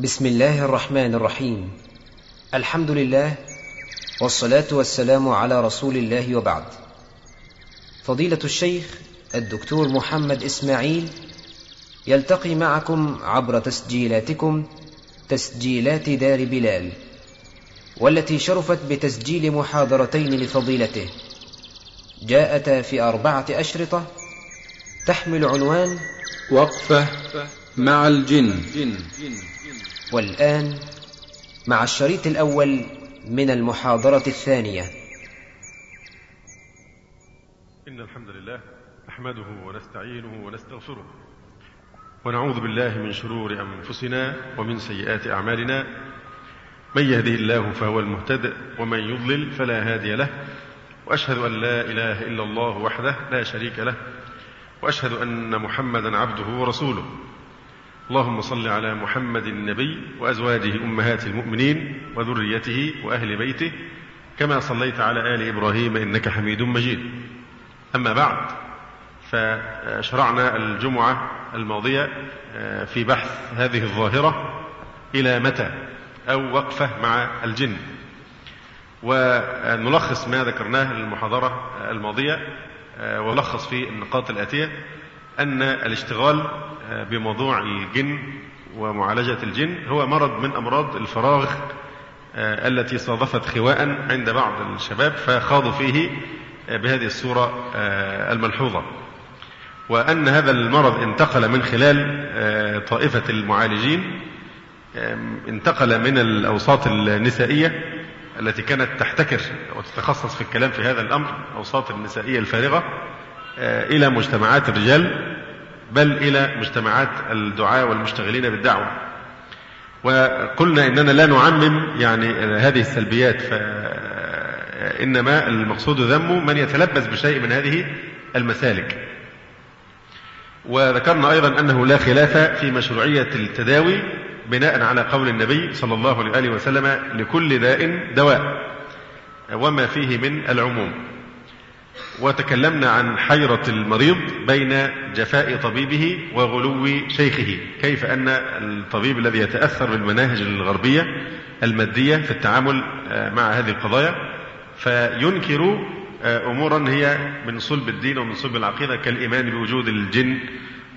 بسم الله الرحمن الرحيم. الحمد لله والصلاة والسلام على رسول الله وبعد. فضيلة الشيخ الدكتور محمد إسماعيل يلتقي معكم عبر تسجيلاتكم تسجيلات دار بلال والتي شرفت بتسجيل محاضرتين لفضيلته. جاءتا في أربعة أشرطة تحمل عنوان وقفة مع الجن. والآن مع الشريط الأول من المحاضرة الثانية. إن الحمد لله نحمده ونستعينه ونستغفره ونعوذ بالله من شرور أنفسنا ومن سيئات أعمالنا. من يهده الله فهو المهتد ومن يضلل فلا هادي له. وأشهد أن لا إله إلا الله وحده لا شريك له. وأشهد أن محمدا عبده ورسوله. اللهم صل على محمد النبي وأزواجه أمهات المؤمنين وذريته وأهل بيته كما صليت على آل إبراهيم إنك حميد مجيد. أما بعد فشرعنا الجمعة الماضية في بحث هذه الظاهرة إلى متى أو وقفة مع الجن. ونلخص ما ذكرناه المحاضرة الماضية ولخص في النقاط الآتية. أن الاشتغال بموضوع الجن ومعالجة الجن هو مرض من أمراض الفراغ التي صادفت خواء عند بعض الشباب فخاضوا فيه بهذه الصورة الملحوظة. وأن هذا المرض انتقل من خلال طائفة المعالجين انتقل من الأوساط النسائية التي كانت تحتكر وتتخصص في الكلام في هذا الأمر الأوساط النسائية الفارغة إلى مجتمعات الرجال بل إلى مجتمعات الدعاة والمشتغلين بالدعوة. وقلنا إننا لا نعمم يعني هذه السلبيات فإنما المقصود ذم من يتلبس بشيء من هذه المسالك. وذكرنا أيضا أنه لا خلاف في مشروعية التداوي بناء على قول النبي صلى الله عليه وسلم لكل داء دواء وما فيه من العموم. وتكلمنا عن حيرة المريض بين جفاء طبيبه وغلو شيخه. كيف أن الطبيب الذي يتأثر بالمناهج الغربية المادية في التعامل مع هذه القضايا فينكر أمورا هي من صلب الدين ومن صلب العقيدة كالإيمان بوجود الجن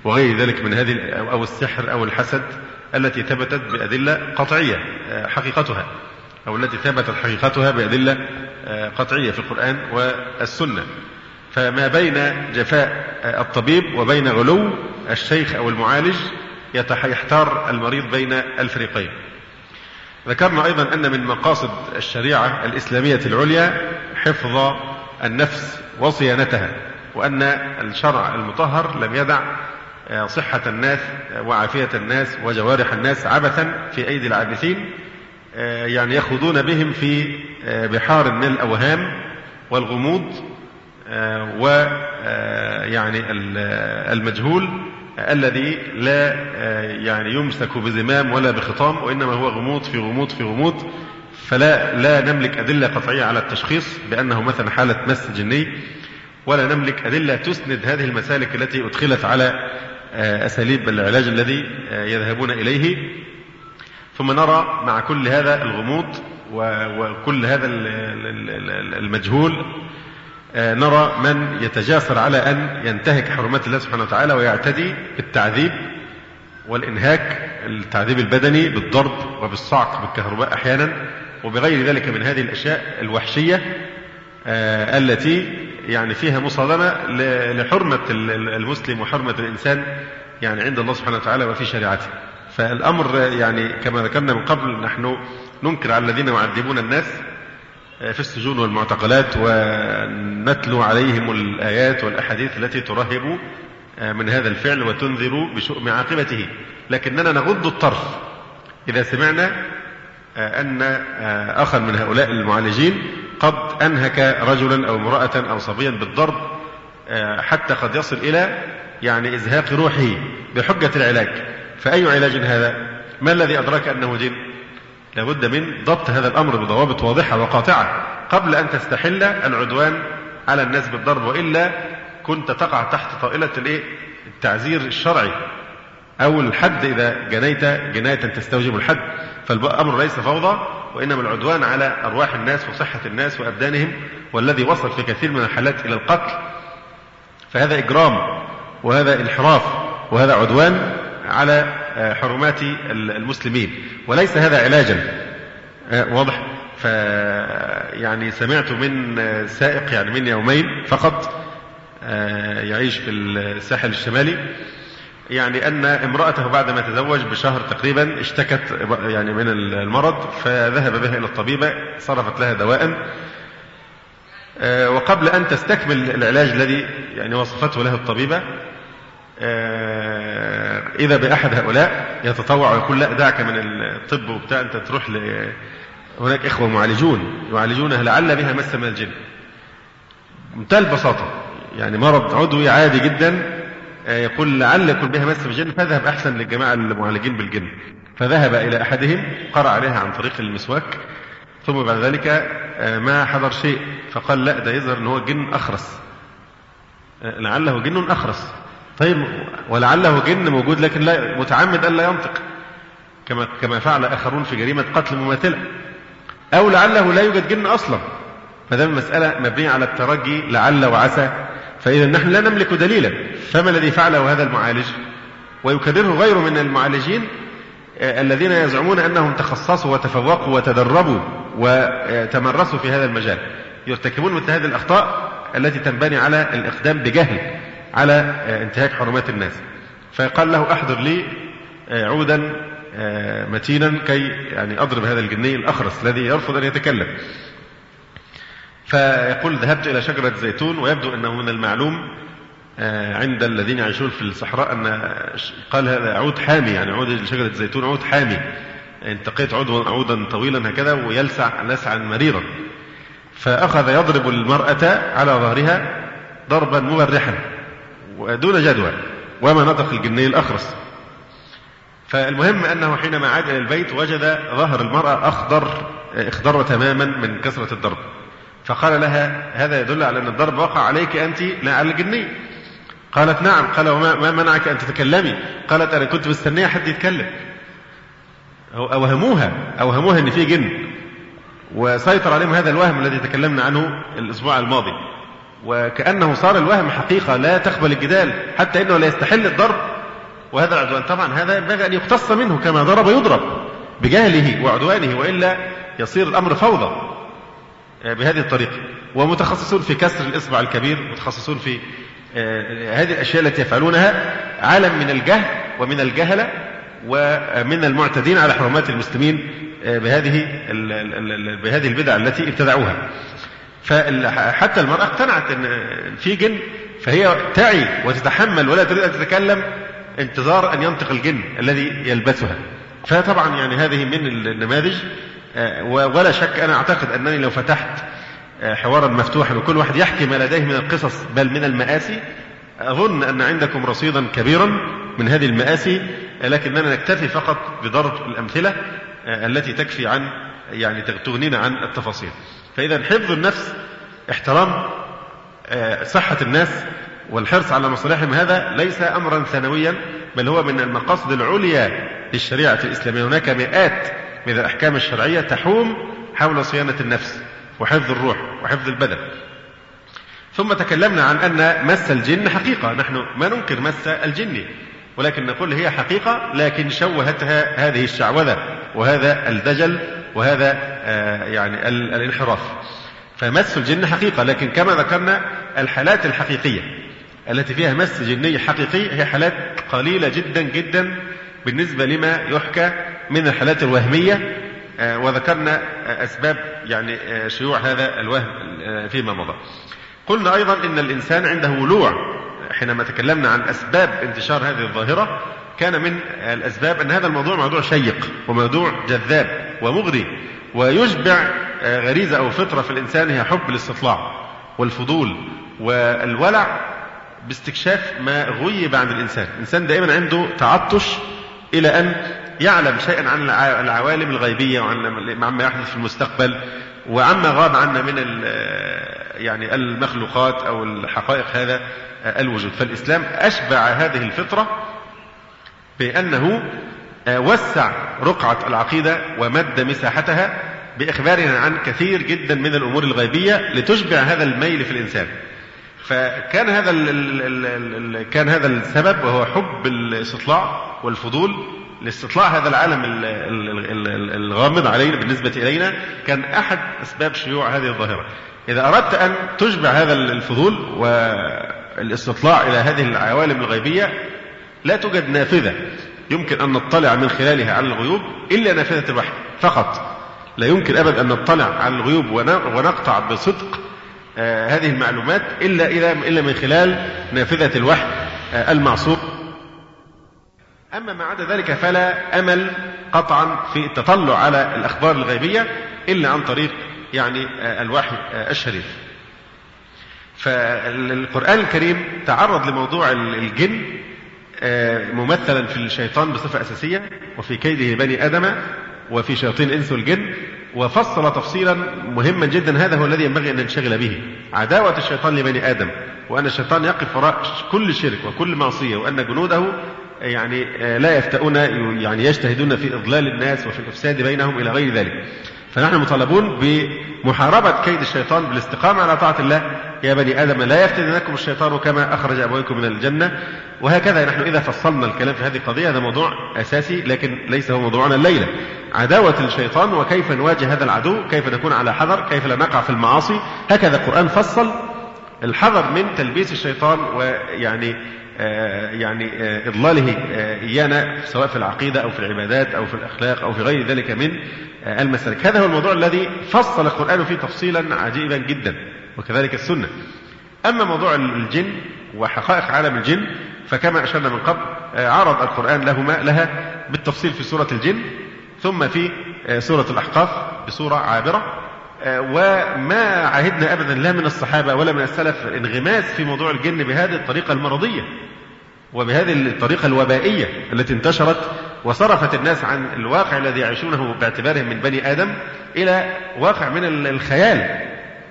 وغير ذلك من هذه أو السحر أو الحسد التي ثبتت بأدلة قطعية حقيقتها أو التي ثبتت حقيقتها بأدلة قطعية في القرآن والسنة. فما بين جفاء الطبيب وبين غلو الشيخ أو المعالج يحتار المريض بين الفريقين. ذكرنا أيضا أن من مقاصد الشريعة الإسلامية العليا حفظ النفس وصيانتها وأن الشرع المطهر لم يدع صحة الناس وعافية الناس وجوارح الناس عبثا في أيدي العابثين يعني يخوضون بهم في بحار من الأوهام والغموض ويعني المجهول الذي لا يعني يمسك بزمام ولا بخطام وإنما هو غموض في غموض في غموض فلا لا نملك أدلة قطعية على التشخيص بأنه مثلا حالة مس جني ولا نملك أدلة تسند هذه المسالك التي أدخلت على أساليب العلاج الذي يذهبون إليه. ثم نرى مع كل هذا الغموض وكل هذا المجهول نرى من يتجاسر على أن ينتهك حرمات الله سبحانه وتعالى ويعتدي بالتعذيب والإنهاك التعذيب البدني بالضرب وبالصعق بالكهرباء أحيانا وبغير ذلك من هذه الأشياء الوحشية التي يعني فيها مصادمة لحرمة المسلم وحرمة الإنسان يعني عند الله سبحانه وتعالى وفي شريعته. فالأمر يعني كما ذكرنا من قبل نحن ننكر على الذين يعذبون الناس في السجون والمعتقلات ونتلو عليهم الآيات والأحاديث التي ترهب من هذا الفعل وتنذر بشؤم عاقبته. لكننا نغض الطرف إذا سمعنا أن أخا من هؤلاء المعالجين قد أنهك رجلا أو امرأة أو صبيا بالضرب حتى قد يصل إلى يعني إزهاق روحه بحجة العلاج. فأي علاج هذا؟ ما الذي أدرك أنه جن؟ لابد من ضبط هذا الأمر بضوابط واضحة وقاطعة قبل أن تستحل العدوان على الناس بالضرب وإلا كنت تقع تحت طائلة التعزير الشرعي. أو الحد إذا جنيت جناية تستوجب الحد. فالأمر ليس فوضى وإنما العدوان على أرواح الناس وصحة الناس وأبدانهم والذي وصل في كثير من الحالات إلى القتل. فهذا إجرام وهذا انحراف وهذا عدوان على حرمات المسلمين. وليس هذا علاجا. واضح. ف يعني سمعت من سائق يعني من يومين فقط يعيش في الساحل الشمالي يعني أن امرأته بعدما تزوج بشهر تقريبا اشتكت يعني من المرض فذهب بها إلى الطبيبة صرفت لها دواء وقبل أن تستكمل العلاج الذي يعني وصفته له الطبيبة إذا بأحد هؤلاء يتطوع ويقول لا دعك من الطب وبتاع أنت تروح ل هناك إخوة معالجون يعالجونها لعل بها مس من الجن. منتهى البساطة يعني مرض عضوي عادي جدا يقول لعل يكون بها مس بالجن فاذهب أحسن للجماعة المعالجين بالجن. فذهب إلى أحدهم قرأ عليها عن طريق المسواك ثم بعد ذلك ما حضر شيء فقال لا ده يظهر إن هو جن أخرس. لعله جن أخرس. طيب ولعله جن موجود لكن لا متعمد ألا ينطق كما كما فعل آخرون في جريمة قتل مماثلة. أو لعله لا يوجد جن أصلا. فده المسألة مبنية على الترجي لعل وعسى. فإذا نحن لا نملك دليلا. فما الذي فعله هذا المعالج؟ ويكرره غيره من المعالجين الذين يزعمون أنهم تخصصوا وتفوقوا وتدربوا وتمرسوا في هذا المجال. يرتكبون مثل هذه الأخطاء التي تنبني على الإقدام بجهل. على انتهاك حرمات الناس. فقال له أحضر لي عودا متينا كي يعني أضرب هذا الجني الأخرس الذي يرفض أن يتكلم. فيقول ذهبت إلى شجرة زيتون ويبدو أنه من المعلوم عند الذين يعيشون في الصحراء أن قال هذا عود حامي يعني عود شجرة الزيتون عود حامي. انتقيت عود عودا طويلا هكذا ويلسع لسعا مريرا. فأخذ يضرب المرأة على ظهرها ضربا مبرحا. ودون جدوى وما نطق الجني الأخرس. فالمهم أنه حينما عاد إلى البيت وجد ظهر المرأة أخضر إخضر تماما من كثرة الضرب. فقال لها هذا يدل على أن الضرب وقع عليك أنت لا على الجني قالت نعم. قال وما منعك أن تتكلمي؟ قالت أنا كنت مستنية حد يتكلم. أوهموها أوهموها أن في جن. وسيطر عليهم هذا الوهم الذي تكلمنا عنه الأسبوع الماضي. وكأنه صار الوهم حقيقة لا تقبل الجدال حتى إنه لا يستحل الضرب. وهذا العدوان طبعا هذا ينبغي أن يقتص منه كما ضرب يضرب بجهله وعدوانه وإلا يصير الأمر فوضى بهذه الطريقة. ومتخصصون في كسر الإصبع الكبير متخصصون في هذه الأشياء التي يفعلونها عالم من الجهل ومن الجهلة ومن المعتدين على حرمات المسلمين بهذه بهذه البدع التي ابتدعوها. فحتى المرأة اقتنعت إن في جن فهي تعي وتتحمل ولا تريد أن تتكلم انتظار أن ينطق الجن الذي يلبسها. فطبعا يعني هذه من النماذج. ولا شك أنا أعتقد أنني لو فتحت حوارا مفتوحا وكل واحد يحكي ما لديه من القصص بل من المآسي أظن أن عندكم رصيدا كبيرا من هذه المآسي لكننا نكتفي فقط بضرب الأمثلة التي تكفي عن يعني تغنينا عن التفاصيل. فإذا حفظ النفس احترام صحة الناس والحرص على مصالحهم هذا ليس أمرا ثانويا بل هو من المقاصد العليا للشريعة الإسلامية. هناك مئات من الأحكام الشرعية تحوم حول صيانة النفس وحفظ الروح وحفظ البدن. ثم تكلمنا عن أن مس الجن حقيقة. نحن ما ننكر مس الجن ولكن نقول هي حقيقة لكن شوهتها هذه الشعوذة وهذا الدجل وهذا يعني الانحراف. فمس الجن حقيقة لكن كما ذكرنا الحالات الحقيقية التي فيها مس جني حقيقي هي حالات قليلة جدا جدا بالنسبة لما يحكى من الحالات الوهمية. وذكرنا أسباب يعني شيوع هذا الوهم فيما مضى. قلنا أيضا إن الإنسان عنده ولوع. حينما تكلمنا عن أسباب انتشار هذه الظاهرة كان من الأسباب أن هذا الموضوع موضوع شيق وموضوع جذاب. ومغري ويشبع غريزة أو فطرة في الإنسان هي حب الاستطلاع والفضول والولع باستكشاف ما غيب عن الإنسان. الإنسان دائما عنده تعطش إلى أن يعلم شيئا عن العوالم الغيبية وعن عما يحدث في المستقبل وعما غاب عنا من يعني المخلوقات أو الحقائق هذا الوجود. فالإسلام أشبع هذه الفطرة بأنه آه، وسع رقعة العقيدة ومد مساحتها بإخبارنا عن كثير جدا من الأمور الغيبية لتشبع هذا الميل في الإنسان. فكان هذا ال ال ال كان هذا السبب وهو حب الاستطلاع والفضول لاستطلاع هذا العالم الغامض علينا بالنسبة إلينا. كان أحد أسباب شيوع هذه الظاهرة. إذا أردت أن تشبع هذا الفضول والاستطلاع إلى هذه العوالم الغيبية لا توجد نافذة. يمكن أن نطلع من خلالها على الغيوب إلا نافذة الوحي فقط. لا يمكن أبدا أن نطلع على الغيوب ونقطع بصدق آه، هذه المعلومات إلا إلا من خلال نافذة الوحي آه، المعصوم. أما ما عدا ذلك فلا أمل قطعا في التطلع على الأخبار الغيبية إلا عن طريق يعني آه، الوحي الشريف. فالقرآن الكريم تعرض لموضوع الجن ممثلا في الشيطان بصفة أساسية وفي كيده بني آدم وفي شياطين الإنس والجن وفصل تفصيلا مهما جدا هذا هو الذي ينبغي أن ننشغل به عداوة الشيطان لبني آدم وأن الشيطان يقف وراء كل شرك وكل معصية وأن جنوده يعني لا يفتؤون يعني يجتهدون في إضلال الناس وفي الإفساد بينهم إلى غير ذلك. فنحن مطالبون بمحاربة كيد الشيطان بالاستقامة على طاعة الله. يا بني آدم لا يفتننكم الشيطان كما أخرج أبويكم من الجنة. وهكذا نحن إذا فصلنا الكلام في هذه القضية هذا موضوع أساسي لكن ليس هو موضوعنا الليلة. عداوة الشيطان وكيف نواجه هذا العدو كيف نكون على حذر كيف لا نقع في المعاصي. هكذا القرآن فصل الحذر من تلبيس الشيطان ويعني يعني آه إضلاله آه إيانا سواء في العقيدة أو في العبادات أو في الأخلاق أو في غير ذلك من آه، المسالك هذا هو الموضوع الذي فصل القرآن فيه تفصيلا عجيبا جدا وكذلك السنة. أما موضوع الجن وحقائق عالم الجن فكما أشرنا من قبل آه، عرض القرآن لهما لها بالتفصيل في سورة الجن ثم في آه، سورة الأحقاف بصورة عابرة. آه، وما عهدنا أبدا لا من الصحابة ولا من السلف الانغماس في موضوع الجن بهذه الطريقة المرضية. وبهذه الطريقة الوبائية التي انتشرت وصرفت الناس عن الواقع الذي يعيشونه باعتبارهم من بني آدم إلى واقع من الخيال.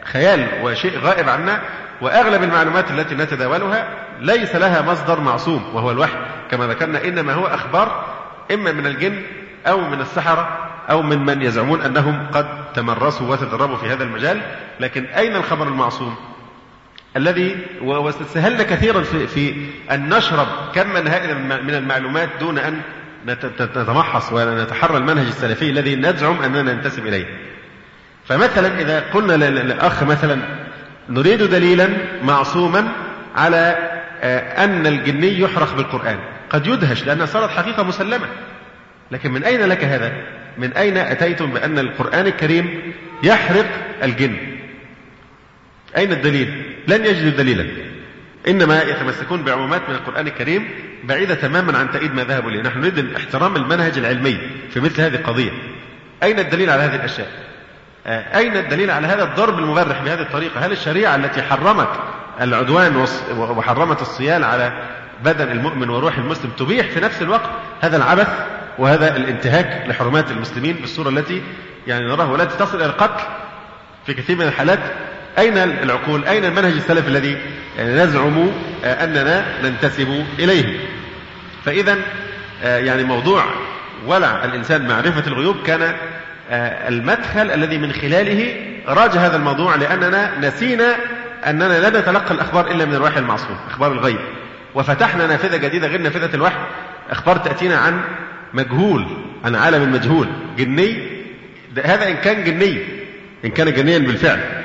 خيال وشيء غائب عنا وأغلب المعلومات التي نتداولها ليس لها مصدر معصوم وهو الوحي. كما ذكرنا إنما هو أخبار إما من الجن أو من السحرة أو من من يزعمون أنهم قد تمرسوا وتدربوا في هذا المجال لكن أين الخبر المعصوم؟ الذي واستسهلنا كثيرا في, في أن نشرب كما هائلا من المعلومات دون أن نتمحص ونتحرى المنهج السلفي الذي نزعم أننا ننتسب إليه. فمثلا إذا قلنا للأخ مثلا نريد دليلا معصوما على آه، أن الجني يحرق بالقرآن. قد يدهش لأنها صارت حقيقة مسلمة. لكن من أين لك هذا؟ من أين أتيتم بأن القرآن الكريم يحرق الجن؟ أين الدليل؟ لن يجدوا دليلا. إنما يتمسكون بعمومات من القرآن الكريم بعيدة تماما عن تأييد ما ذهبوا إليه. نحن نريد احترام المنهج العلمي في مثل هذه القضية. أين الدليل على هذه الأشياء؟ آه، أين الدليل على هذا الضرب المبرح بهذه الطريقة؟ هل الشريعة التي حرمت العدوان وحرمت الصيال على بدن المؤمن وروح المسلم تبيح في نفس الوقت هذا العبث وهذا الانتهاك لحرمات المسلمين بالصورة التي يعني نراه والتي تصل إلى القتل في كثير من الحالات أين العقول؟ أين المنهج السلفي الذي نزعم أننا ننتسب إليه؟ فإذا آه، يعني موضوع ولع الإنسان معرفة الغيوب كان آه، المدخل الذي من خلاله راج هذا الموضوع لأننا نسينا أننا لا نتلقى الأخبار إلا من الوحي المعصوم أخبار الغيب. وفتحنا نافذة جديدة غير نافذة الوحي. أخبار تأتينا عن مجهول عن عالم مجهول جني. هذا إن كان جني إن كان جنيا بالفعل.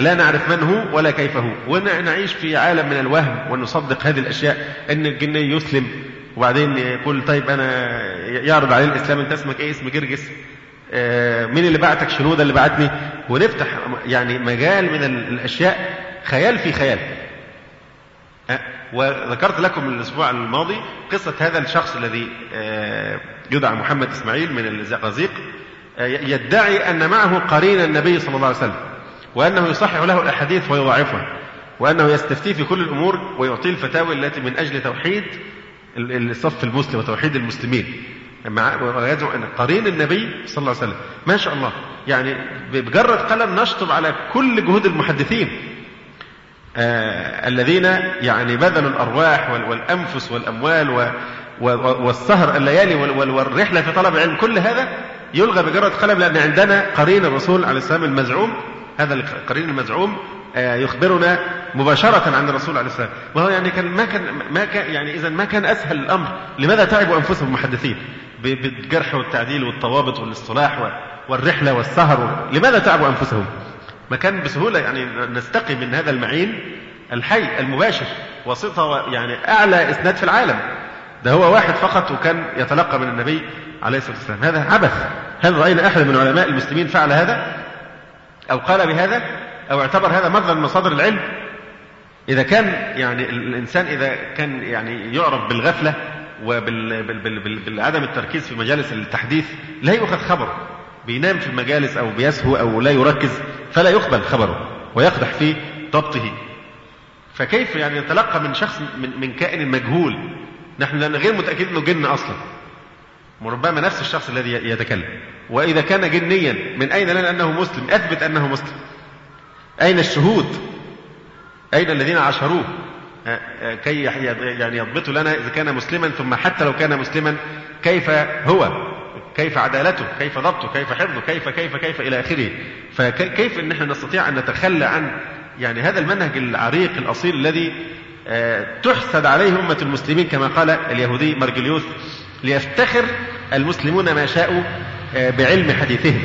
لا نعرف من هو ولا كيف هو. ونعيش في عالم من الوهم ونصدق هذه الأشياء. أن الجني يسلم. وبعدين يقول طيب أنا يعرض عليه الإسلام أنت اسمك إيه؟ اسم جرجس. آه، مين اللي بعتك؟ شنودة اللي بعتني؟ ونفتح يعني مجال من الأشياء. خيال في خيال. آه، وذكرت لكم الأسبوع الماضي قصة هذا الشخص الذي آه، يدعى محمد إسماعيل من الزقازيق يدعي أن معه قرين النبي صلى الله عليه وسلم. وأنه يصحح له الأحاديث ويضاعفها وأنه يستفتيه في كل الأمور ويعطيه الفتاوى التي من أجل توحيد الصف المسلم وتوحيد المسلمين. ويدعو أن قرين النبي صلى الله عليه وسلم. ما شاء الله. يعني بمجرد قلم نشطب على كل جهود المحدثين. آه الذين يعني بذلوا الأرواح والأنفس والأموال والسهر الليالي والرحلة في طلب العلم. كل هذا يلغى بجرة قلم لأن عندنا قرين الرسول عليه السلام المزعوم هذا القرين المزعوم آه، يخبرنا مباشرة عن الرسول عليه السلام. وهو يعني كان ما كان ما كان يعني إذا ما كان أسهل الأمر. لماذا تعبوا أنفسهم المحدثين بالجرح والتعديل والضوابط والاصطلاح والرحلة والسهر. لماذا تعبوا أنفسهم؟ ما كان بسهولة يعني نستقي من هذا المعين الحي المباشر وسطة يعني أعلى إسناد في العالم. ده هو واحد فقط وكان يتلقى من النبي عليه الصلاة والسلام. هذا عبث. هل رأينا أحد من علماء المسلمين فعل هذا؟ أو قال بهذا أو اعتبر هذا مصدر من مصادر العلم. إذا كان يعني الإنسان إذا كان يعني يعرف بالغفلة وبعدم التركيز في مجالس التحديث لا يؤخذ خبره. بينام في المجالس أو بيسهو أو لا يركز فلا يقبل خبره ويقدح في ضبطه. فكيف يعني يتلقى من شخص من, من كائن مجهول؟ نحن غير متأكدين أنه جن أصلا. وربما نفس الشخص الذي يتكلم. وإذا كان جنيا من أين لنا أنه مسلم؟ أثبت أنه مسلم. أين الشهود؟ أين الذين عاشروه؟ كي يعني يضبطوا لنا إذا كان مسلما ثم حتى لو كان مسلما كيف هو؟ كيف عدالته؟ كيف ضبطه؟ كيف حفظه؟ كيف كيف كيف إلى آخره؟ فكيف أن إحنا نستطيع أن نتخلى عن يعني هذا المنهج العريق الأصيل الذي آه، تحسد عليه أمة المسلمين كما قال اليهودي مرجليوس ليفتخر المسلمون ما شاءوا آه، بعلم حديثهم.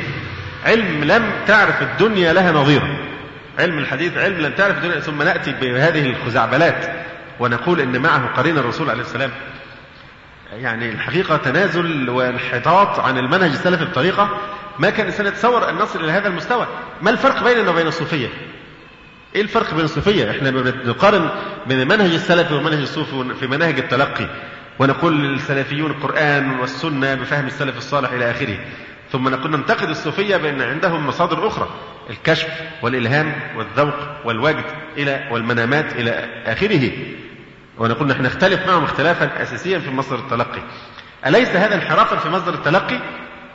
علم لم تعرف الدنيا لها نظيرا علم الحديث علم لم تعرف الدنيا ثم نأتي بهذه الخزعبلات ونقول إن معه قرين الرسول عليه السلام. يعني الحقيقة تنازل وانحطاط عن المنهج السلفي بطريقة ما كان الإنسان يتصور أن نصل إلى هذا المستوى. ما الفرق بيننا وبين الصوفية؟ إيه الفرق بين الصوفية؟ إحنا بنقارن بين المنهج السلفي والمنهج الصوفي في مناهج التلقي. ونقول السلفيون القرآن والسنة بفهم السلف الصالح إلى آخره. ثم نقول ننتقد الصوفية بأن عندهم مصادر أخرى الكشف والإلهام والذوق والوجد إلى والمنامات إلى آخره. ونقول نحن نختلف معهم اختلافا اساسيا في مصدر التلقي. أليس هذا انحرافا في مصدر التلقي؟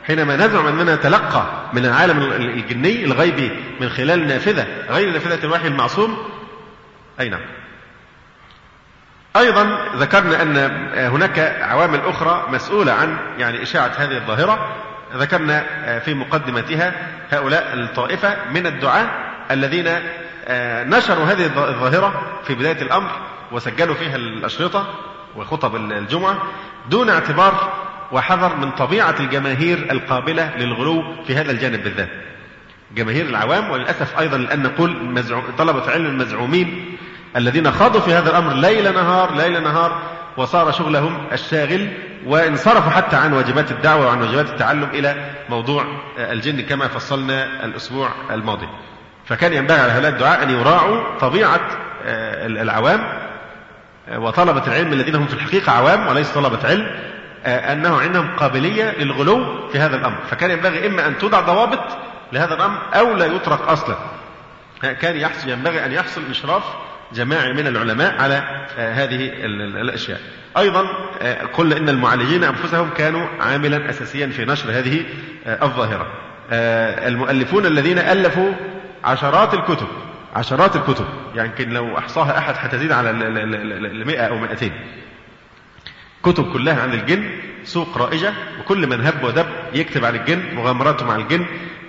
حينما نزعم أننا نتلقى من العالم الجني الغيبي من خلال نافذة غير نافذة الوحي المعصوم؟ أي نعم. أيضا ذكرنا أن هناك عوامل أخرى مسؤولة عن يعني إشاعة هذه الظاهرة. ذكرنا في مقدمتها هؤلاء الطائفة من الدعاة الذين نشروا هذه الظاهرة في بداية الأمر وسجلوا فيها الأشرطة وخطب الجمعة دون اعتبار وحذر من طبيعة الجماهير القابلة للغلو في هذا الجانب بالذات. جماهير العوام وللأسف أيضا الآن نقول طلبة علم المزعومين الذين خاضوا في هذا الأمر ليل نهار ليل نهار وصار شغلهم الشاغل وانصرفوا حتى عن واجبات الدعوة وعن واجبات التعلم إلى موضوع الجن كما فصلنا الأسبوع الماضي. فكان ينبغي على هؤلاء الدعاء أن يراعوا طبيعة آه، العوام آه، وطلبة العلم الذين هم في الحقيقة عوام وليس طلبة علم آه، أنه عندهم قابلية للغلو في هذا الأمر. فكان ينبغي إما أن توضع ضوابط لهذا الأمر أو لا يترك أصلا. كان يحصل ينبغي أن يحصل إشراف جماعي من العلماء على آه، هذه الأشياء. أيضا قلنا إن المعالجين أنفسهم كانوا عاملا أساسيا في نشر هذه الظاهرة. المؤلفون الذين ألفوا عشرات الكتب عشرات الكتب. يعني يمكن لو أحصاها أحد حتزيد على المئة أو مئتين. كتب كلها عن الجن سوق رائجة وكل من هب ودب يكتب عن الجن مغامراته مع الجن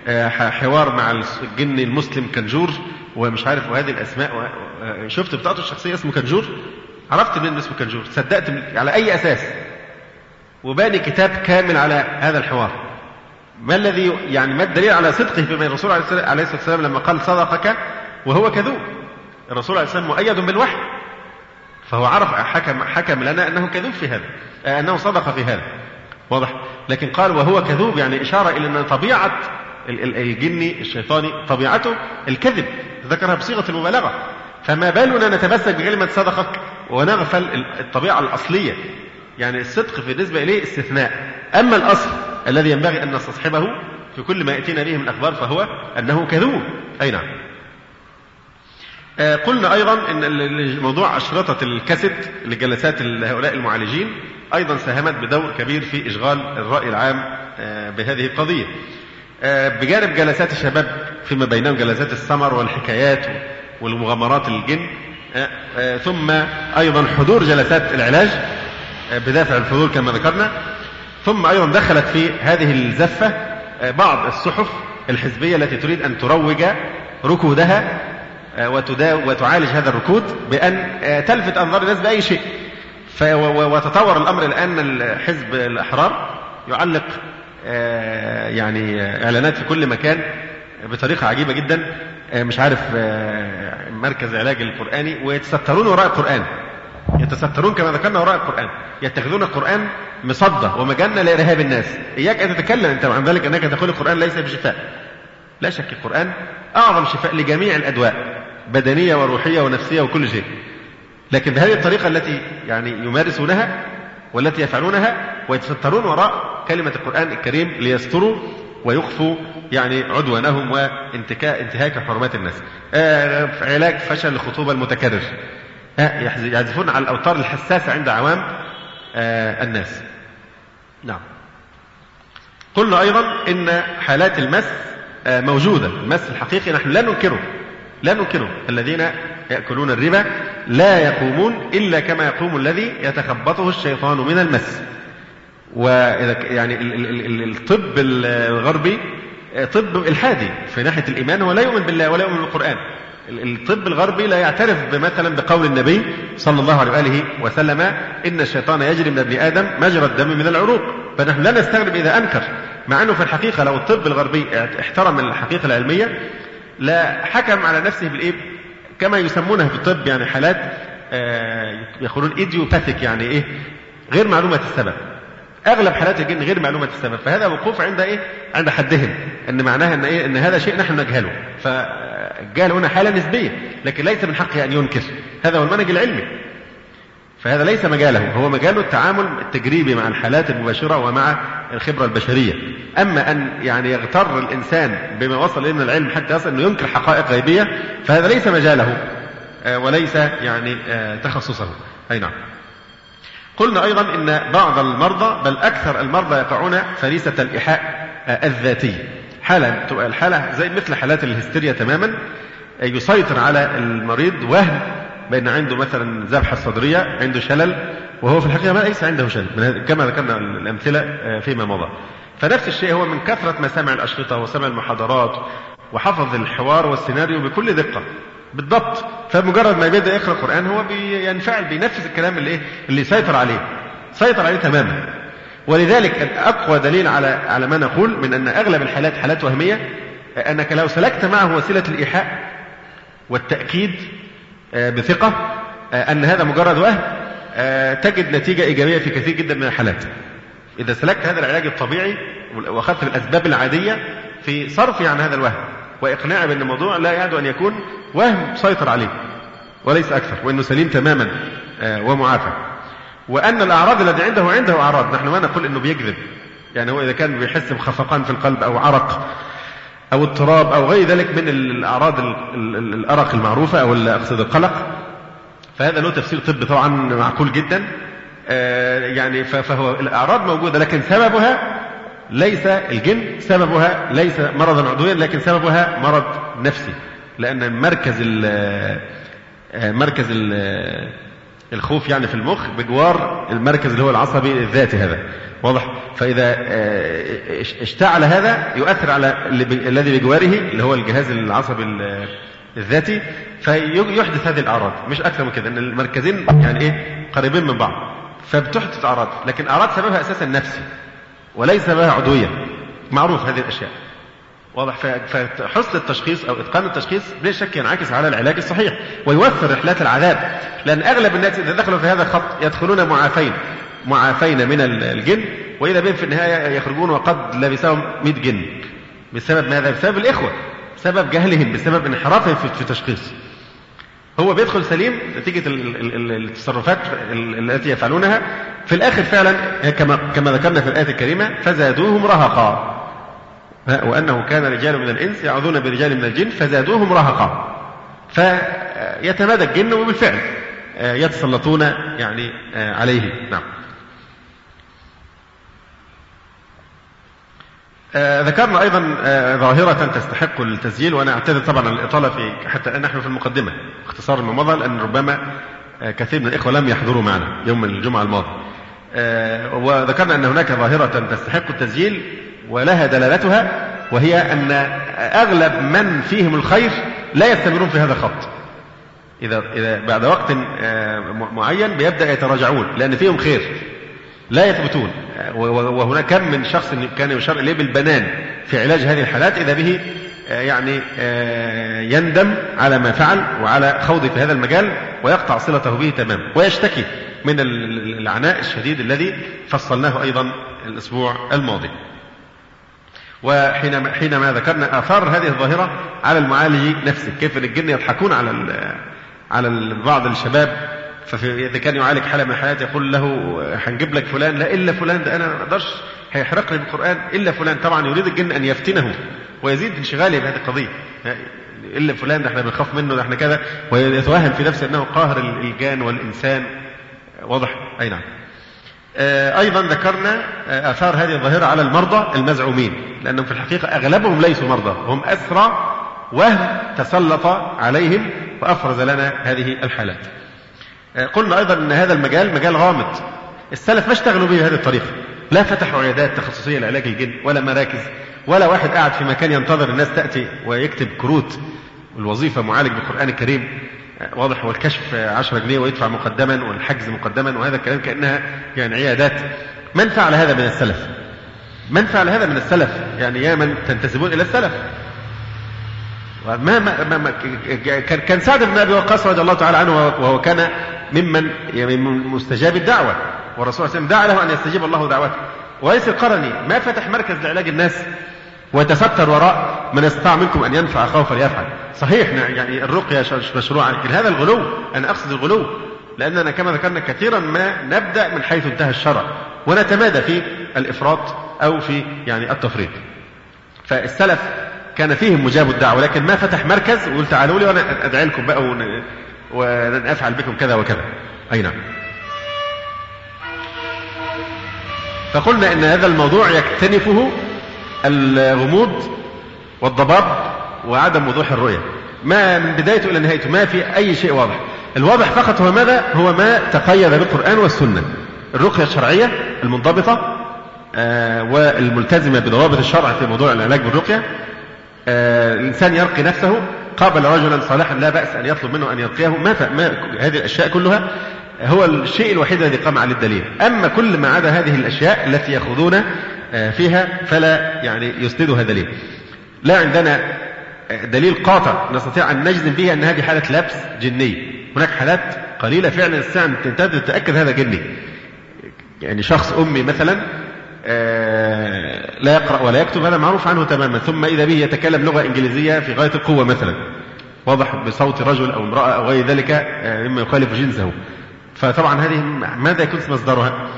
آه، حوار مع الجن المسلم كنجور ومش عارف وهذه الأسماء آه، شفت بطاقته الشخصية اسمه كنجور؟ عرفت من اسمه كنجور؟ صدقت على أي أساس؟ وباني كتاب كامل على هذا الحوار. ما الذي يعني ما الدليل على صدقه فيما الرسول عليه الصلاة والسلام لما قال صدقك وهو كذوب؟ الرسول عليه الصلاة والسلام مؤيد بالوحي. فهو عرف حكم حكم لنا أنه كذوب في هذا أنه صدق في هذا. واضح؟ لكن قال وهو كذوب يعني إشارة إلى أن طبيعة الجني الشيطاني طبيعته الكذب ذكرها بصيغة المبالغة. فما بالنا نتمسك بكلمه صدقك ونغفل الطبيعة الأصلية. يعني الصدق بالنسبة إليه استثناء. أما الأصل الذي ينبغي أن نستصحبه في كل ما يأتينا به من الاخبار فهو أنه كذوب. أي نعم. آه، قلنا أيضا أن موضوع أشرطة الكاسيت لجلسات هؤلاء المعالجين أيضا ساهمت بدور كبير في إشغال الرأي العام آه، بهذه القضية. بجانب جلسات الشباب فيما بينهم جلسات السمر والحكايات والمغامرات الجن ثم أيضا حضور جلسات العلاج بدافع الفضول كما ذكرنا ثم أيضا دخلت في هذه الزفة بعض الصحف الحزبية التي تريد أن تروج ركودها وتعالج هذا الركود بأن تلفت أنظار الناس بأي شيء. وتطور الأمر الآن الحزب الأحرار يعلق يعني إعلانات في كل مكان بطريقة عجيبة جدا. مش عارف مركز علاج القرآني ويتسترون وراء القرآن. يتسترون كما ذكرنا وراء القرآن. يتخذون القرآن مصدة ومجنة لإرهاب الناس. إياك أن تتكلم أنت عن ذلك أنك تقول القرآن ليس بشفاء. لا شك القرآن أعظم شفاء لجميع الأدواء بدنية وروحية ونفسية وكل شيء. لكن بهذه الطريقة التي يعني يمارسونها والتي يفعلونها ويتسترون وراء كلمة القرآن الكريم ليستروا ويخفوا يعني عدوانهم وانتكاء انتهاك حرمات الناس. آه علاج فشل الخطوبة المتكرر. آه يعزفون على الأوتار الحساسة عند عوام آه الناس. نعم. قلنا أيضا إن حالات المس آه موجودة. المس الحقيقي نحن لا ننكره. لا ننكره. الذين يأكلون الربا لا يقومون إلا كما يقوم الذي يتخبطه الشيطان من المس. وإذا يعني الطب الغربي طب إلحادي في ناحية الإيمان هو لا يؤمن بالله ولا يؤمن بالقرآن. الطب الغربي لا يعترف مثلا بقول النبي صلى الله عليه وآله وسلم إن الشيطان يجري من ابن آدم مجرى الدم من العروق. فنحن لا نستغرب إذا أنكر مع أنه في الحقيقة لو الطب الغربي احترم الحقيقة العلمية لا حكم على نفسه بالإيه؟ كما يسمونها في الطب يعني حالات يقولون ايديوباثيك يعني إيه؟ غير معلومة السبب. أغلب حالات الجن غير معلومة السبب. فهذا وقوف عند إيه؟ عند حدهم. إن معناها إن إيه؟ إن هذا شيء نحن نجهله. فالجهل هنا حالة نسبية لكن ليس من حقه أن ينكر. هذا هو المنهج العلمي. فهذا ليس مجاله هو مجاله التعامل التجريبي مع الحالات المباشرة ومع الخبرة البشرية. أما أن يعني يغتر الإنسان بما وصل إليه من العلم حتى يصل أنه ينكر حقائق غيبية فهذا ليس مجاله وليس يعني تخصصه. أي نعم. قلنا أيضا أن بعض المرضى بل أكثر المرضى يقعون فريسة الإيحاء الذاتي حالة تبقى الحالة زي مثل حالات الهستيريا تماما يسيطر على المريض وهم بأن عنده مثلا ذبحة صدرية عنده شلل وهو في الحقيقة ما ليس عنده شلل كما ذكرنا الأمثلة فيما مضى. فنفس الشيء هو من كثرة ما سمع الأشرطة وسمع المحاضرات وحفظ الحوار والسيناريو بكل دقة بالضبط. فمجرد ما يبدأ يقرأ القرآن هو بينفعل بينفذ الكلام اللي إيه؟ اللي سيطر عليه. سيطر عليه تماما. ولذلك اقوى دليل على على ما نقول من أن أغلب الحالات حالات وهمية أنك لو سلكت معه وسيلة الإيحاء والتأكيد بثقة أن هذا مجرد وهم تجد نتيجة إيجابية في كثير جدا من الحالات. إذا سلكت هذا العلاج الطبيعي وأخذت بالأسباب العادية في صرفي عن هذا الوهم واقناعه بأن الموضوع لا يعد أن يكون وهم سيطر عليه وليس أكثر وإنه سليم تماما ومعافى. وأن الأعراض التي عنده عنده أعراض نحن ما نقول إنه بيكذب. يعني هو إذا كان بيحس بخفقان في القلب أو عرق أو اضطراب أو غير ذلك من الأعراض الأرق المعروفة أو اقصد القلق. فهذا له تفسير طبي طبعا معقول جدا. يعني فهو الأعراض موجودة لكن سببها ليس الجن سببها ليس مرضا عضويا لكن سببها مرض نفسي. لأن مركز ال مركز ال الخوف يعني في المخ بجوار المركز اللي هو العصبي الذاتي هذا. واضح؟ فإذا اشتعل هذا يؤثر على الذي بجواره اللي هو الجهاز العصبي الذاتي فيحدث هذه الأعراض. مش أكثر من كده أن المركزين يعني إيه؟ قريبين من بعض. فبتحدث أعراض لكن أعراض سببها أساسا نفسي وليس بها عضوية معروف هذه الأشياء. واضح فحسن التشخيص أو إتقان التشخيص بلا شك ينعكس على العلاج الصحيح ويوفر رحلات العذاب. لأن أغلب الناس إذا دخلوا في هذا الخط يدخلون معافين معافين من الجن وإذا بهم في النهاية يخرجون وقد لبسهم 100 جن. بسبب ماذا؟ بسبب الإخوة بسبب جهلهم بسبب انحرافهم في التشخيص. هو بيدخل سليم نتيجة التصرفات التي يفعلونها. في الآخر فعلا كما كما ذكرنا في الآية الكريمة فزادوهم رهقا. وأنه كان رجال من الإنس يعوذون برجال من الجن فزادوهم رهقا. فيتمادى الجن وبالفعل يتسلطون يعني عليه نعم. ذكرنا أيضا ظاهرة تستحق التسجيل وأنا أعتذر طبعا الإطالة في حتى نحن في المقدمة. اختصار ما مضى لأن ربما كثير من الإخوة لم يحضروا معنا يوم الجمعة الماضي وذكرنا أن هناك ظاهرة تستحق التسجيل ولها دلالتها وهي أن أغلب من فيهم الخير لا يستمرون في هذا الخط. إذا إذا بعد وقت معين بيبدأ يتراجعون لأن فيهم خير لا يثبتون. وهناك كم من شخص كان يشار إليه بالبنان في علاج هذه الحالات إذا به يعني يندم على ما فعل وعلى خوضه في هذا المجال ويقطع صلته به تماما ويشتكي من العناء الشديد الذي فصلناه أيضا الأسبوع الماضي. وحينما حينما ذكرنا آثار هذه الظاهرة على المعالج نفسه كيف الجن يضحكون على على بعض الشباب فإذا كان يعالج حالة من الحالات يقول له هنجيب لك فلان. لا إلا فلان ده أنا ما أقدرش هيحرق لي بالقرآن. إلا فلان. طبعا يريد الجن أن يفتنه ويزيد انشغاله بهذه القضية. إلا فلان ده إحنا بنخاف منه ده إحنا كذا. ويتوهم في نفسه أنه قاهر الجان والإنسان. واضح؟ أي نعم. أيضا ذكرنا آثار هذه الظاهرة على المرضى المزعومين لأنهم في الحقيقة أغلبهم ليسوا مرضى هم أسرى وهم تسلط عليهم وأفرز لنا هذه الحالات. قلنا أيضا أن هذا المجال مجال غامض. السلف ما اشتغلوا به بهذه الطريقة. لا فتحوا عيادات تخصصية لعلاج الجن ولا مراكز ولا واحد قاعد في مكان ينتظر الناس تأتي ويكتب كروت. الوظيفة معالج بالقرآن الكريم. واضح والكشف 10 جنيه ويدفع مقدما والحجز مقدما وهذا الكلام كأنها يعني عيادات. من فعل هذا من السلف؟ من فعل هذا من السلف؟ يعني يا من تنتسبون إلى السلف. ما, ما, ما, كان كان سعد بن أبي وقاص رضي الله تعالى عنه وهو كان ممن يعني مستجاب الدعوة. والرسول صلى الله عليه وسلم دعا له أن يستجيب الله دعوته. ويس القرني ما فتح مركز لعلاج الناس؟ ويتستر وراء من استطاع منكم أن ينفع أخاه فليفعل. صحيح يعني الرقية مشروعة. لكن هذا الغلو أنا أقصد الغلو لأننا كما ذكرنا كثيرا ما نبدأ من حيث انتهى الشرع ونتمادى في الإفراط أو في يعني التفريط. فالسلف كان فيهم مجاب الدعوة لكن ما فتح مركز وقلت تعالوا لي وأنا أدعي لكم بقى ون... ونفعل بكم كذا وكذا. أي نعم. فقلنا أن هذا الموضوع يكتنفه الغموض والضباب وعدم وضوح الرؤية. ما من بدايته إلى نهايته ما في أي شيء واضح. الواضح فقط هو ماذا؟ هو ما تقيد بالقرآن والسنة. الرقية الشرعية المنضبطة آه والملتزمة بضوابط الشرع في موضوع العلاج بالرقية. آه الإنسان يرقي نفسه قابل رجلا صالحا لا بأس أن يطلب منه أن يرقيه. ما, ما هذه الأشياء كلها هو الشيء الوحيد الذي قام عليه الدليل. أما كل ما عدا هذه الأشياء التي يأخذون فيها فلا يعني يسندها دليل. لا عندنا دليل قاطع نستطيع أن نجزم به أن هذه حالة لبس جني. هناك حالات قليلة فعلا الساعة تتأكد هذا جني. يعني شخص أمي مثلا لا يقرأ ولا يكتب هذا معروف عنه تماما. ثم إذا به يتكلم لغة إنجليزية في غاية القوة مثلا. واضح بصوت رجل أو امرأة أو غير ذلك مما يخالف جنسه. فطبعا هذه ماذا يكون مصدرها؟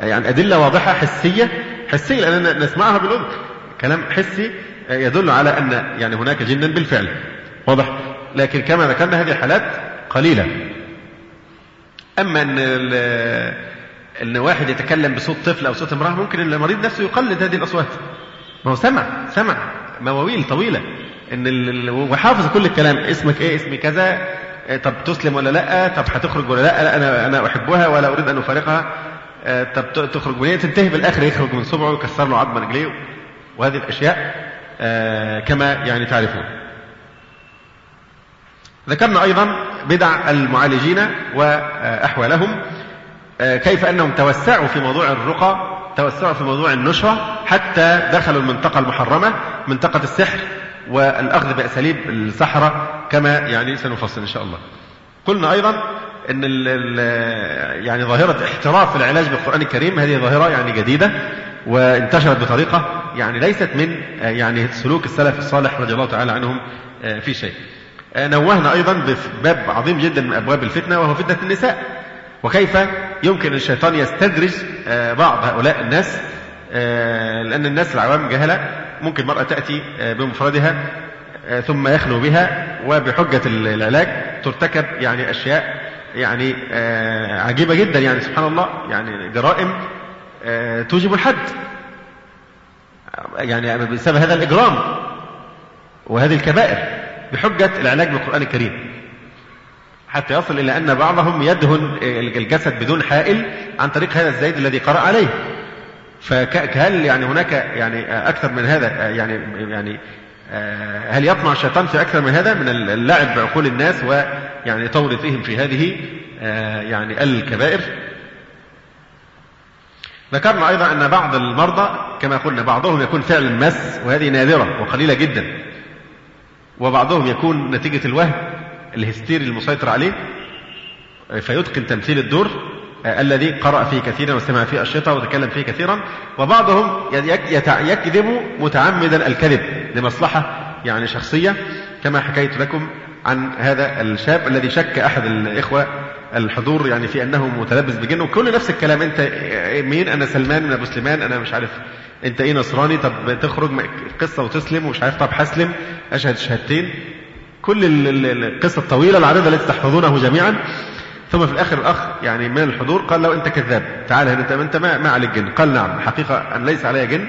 يعني أدلة واضحة حسية حسية لأننا نسمعها بالأذن. كلام حسي يدل على أن يعني هناك جنا بالفعل. واضح؟ لكن كما ذكرنا هذه الحالات قليلة. أما أن أن واحد يتكلم بصوت طفل أو صوت امرأة ممكن المريض نفسه يقلد هذه الأصوات. ما هو سمع سمع. مواويل طويلة. إن ال... وحافظ كل الكلام. اسمك إيه؟ اسمي كذا. طب تسلم ولا لأ؟ طب هتخرج ولا لأ, لأ أنا أنا أحبها ولا أريد أن أفارقها. طب تخرج منين؟ تنتهي بالآخر يخرج من صبعه ويكسر له عظم رجليه وهذه الأشياء كما يعني تعرفون. ذكرنا أيضا بدع المعالجين وأحوالهم كيف أنهم توسعوا في موضوع الرقى توسعوا في موضوع النشرة حتى دخلوا المنطقة المحرمة منطقة السحر والأخذ بأساليب السحرة كما يعني سنفصل إن شاء الله. قلنا أيضا أن ال ال يعني ظاهرة احتراف العلاج بالقرآن الكريم هذه ظاهرة يعني جديدة وانتشرت بطريقة يعني ليست من يعني سلوك السلف الصالح رضي الله تعالى عنهم في شيء. نوهنا أيضا بباب عظيم جدا من أبواب الفتنة وهو فتنة النساء. وكيف يمكن الشيطان يستدرج بعض هؤلاء الناس؟ لأن الناس العوام جهلة. ممكن المرأة تأتي بمفردها ثم يخلو بها وبحجة العلاج ترتكب يعني أشياء يعني عجيبة جدا يعني سبحان الله. يعني جرائم توجب الحد. يعني بسبب هذا الإجرام وهذه الكبائر بحجة العلاج بالقرآن الكريم. حتى يصل إلى أن بعضهم يدهن الجسد بدون حائل عن طريق هذا الزيت الذي قرأ عليه. فهل يعني هناك يعني أكثر من هذا يعني يعني هل يطمع الشيطان في أكثر من هذا من اللعب بعقول الناس ويعني تورطهم في هذه يعني الكبائر؟ ذكرنا أيضا أن بعض المرضى كما قلنا بعضهم يكون فعلا مس وهذه نادرة وقليلة جدا وبعضهم يكون نتيجة الوهم الهستيري المسيطر عليه فيتقن تمثيل الدور الذي قرأ فيه كثيرا وسمع فيه أشرطة وتكلم فيه كثيرا وبعضهم يكذب متعمدا الكذب لمصلحة يعني شخصية كما حكيت لكم عن هذا الشاب الذي شك أحد الإخوة الحضور يعني في أنه متلبس بجن وكل نفس الكلام أنت مين؟ أنا سلمان من أبو سليمان أنا مش عارف أنت إيه نصراني؟ طب تخرج قصة وتسلم ومش عارف طب حسلم أشهد شهادتين. كل القصة الطويلة العريضة التي تحفظونه جميعا. ثم في الآخر الأخ يعني من الحضور قال له أنت كذاب تعال هنا أنت أنت ما, ما عليك جن. قال نعم حقيقة أن ليس علي جن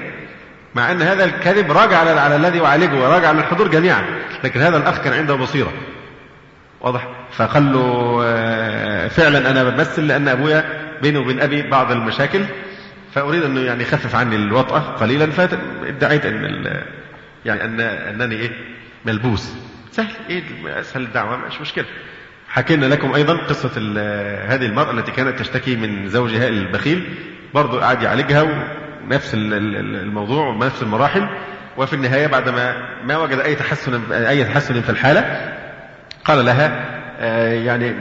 مع أن هذا الكذب راجع على, على الذي يعالجه وراجع على الحضور جميعا لكن هذا الأخ كان عنده بصيرة. واضح؟ فقال له فعلا أنا بمثل لأن أبويا بيني وبين أبي بعض المشاكل فأريد أنه يعني يخفف عني الوطأة قليلا فادعيت أن يعني أن أنني إيه؟ ملبوس. سهل إيه؟ أسهل الدعوة مش مشكلة. حكينا لكم أيضا قصة هذه المرأة التي كانت تشتكي من زوجها البخيل. برضو قعد يعالجها ونفس الموضوع ونفس المراحل. وفي النهاية بعدما ما وجد أي تحسن أي تحسن في الحالة قال لها يعني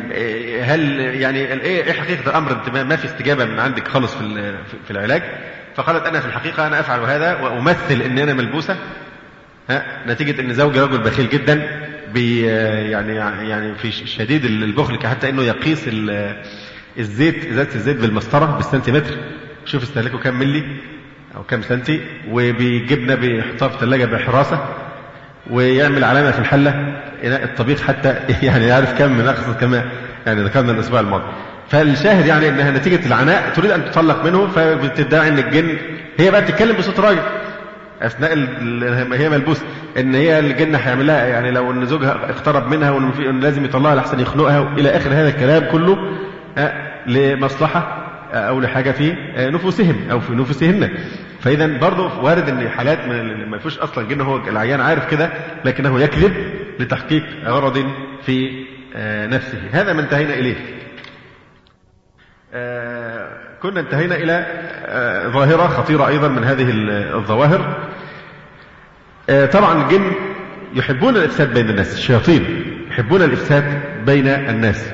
هل يعني إيه حقيقة الأمر؟ أنت ما في استجابة من عندك خالص في في العلاج. فقالت أنا في الحقيقة أنا أفعل هذا وأمثل ان أنا ملبوسة. ها نتيجة إن زوجي رجل بخيل جدا يعني يعني في شديد البخل حتى إنه يقيس الزيت ازازه الزيت بالمسطرة بالسنتيمتر. شوف استهلاكه كام ملي أو كام سنتي وبيجيبنا بيحطها في الثلاجه بحراسة ويعمل علامه في الحلة. إناء الطبيخ حتى يعني يعرف كم أخذ كما يعني ذكرنا الأسبوع الماضي. فالشاهد يعني أنها نتيجة العناء تريد أن تطلق منه فبتدعي أن الجن هي بقى بتتكلم بصوت راجل. أثناء هي ملبوسة إن هي الجن هيعمل لها يعني لو إن زوجها اقترب منها وإن لازم يطلعها لحسن يخنقها إلى آخر هذا الكلام كله لمصلحة أو لحاجة في نفوسهم أو في نفوسهن. فإذا برضه وارد إن حالات ما فيش أصلا جن هو العيان عارف كده لكنه يكذب لتحقيق غرض في نفسه. هذا ما انتهينا إليه. كنا انتهينا إلى ظاهرة خطيرة أيضا من هذه الظواهر. طبعا الجن يحبون الإفساد بين الناس الشياطين يحبون الإفساد بين الناس.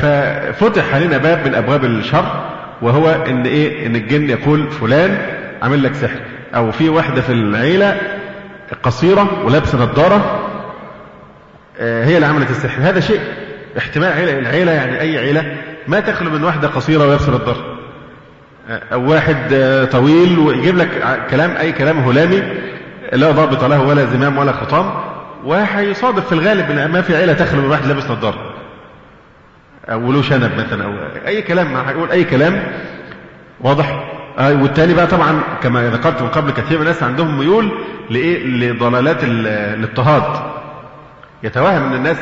ففتح علينا باب من أبواب الشر وهو إن إيه؟ إن الجن يقول فلان عامل لك سحر. أو في واحدة في العيلة قصيرة ولابسة نظارة هي اللي عملت السحر. هذا شيء احتمال عيلة العيلة يعني أي عيلة ما تخلو من واحدة قصيرة ولابسة نظارة أو واحد طويل ويجيب لك كلام أي كلام هلامي لا ضابط له ولا زمام ولا خطام وهيصادف في الغالب إن ما في عيلة تخلو من واحد لابس نظاره أو له شنب مثلا أو أي كلام هيقول أي كلام واضح. آه والتاني بقى طبعا كما ذكرت من قبل كثير من الناس عندهم ميول لإيه؟ لضلالات الاضطهاد يتوهم إن الناس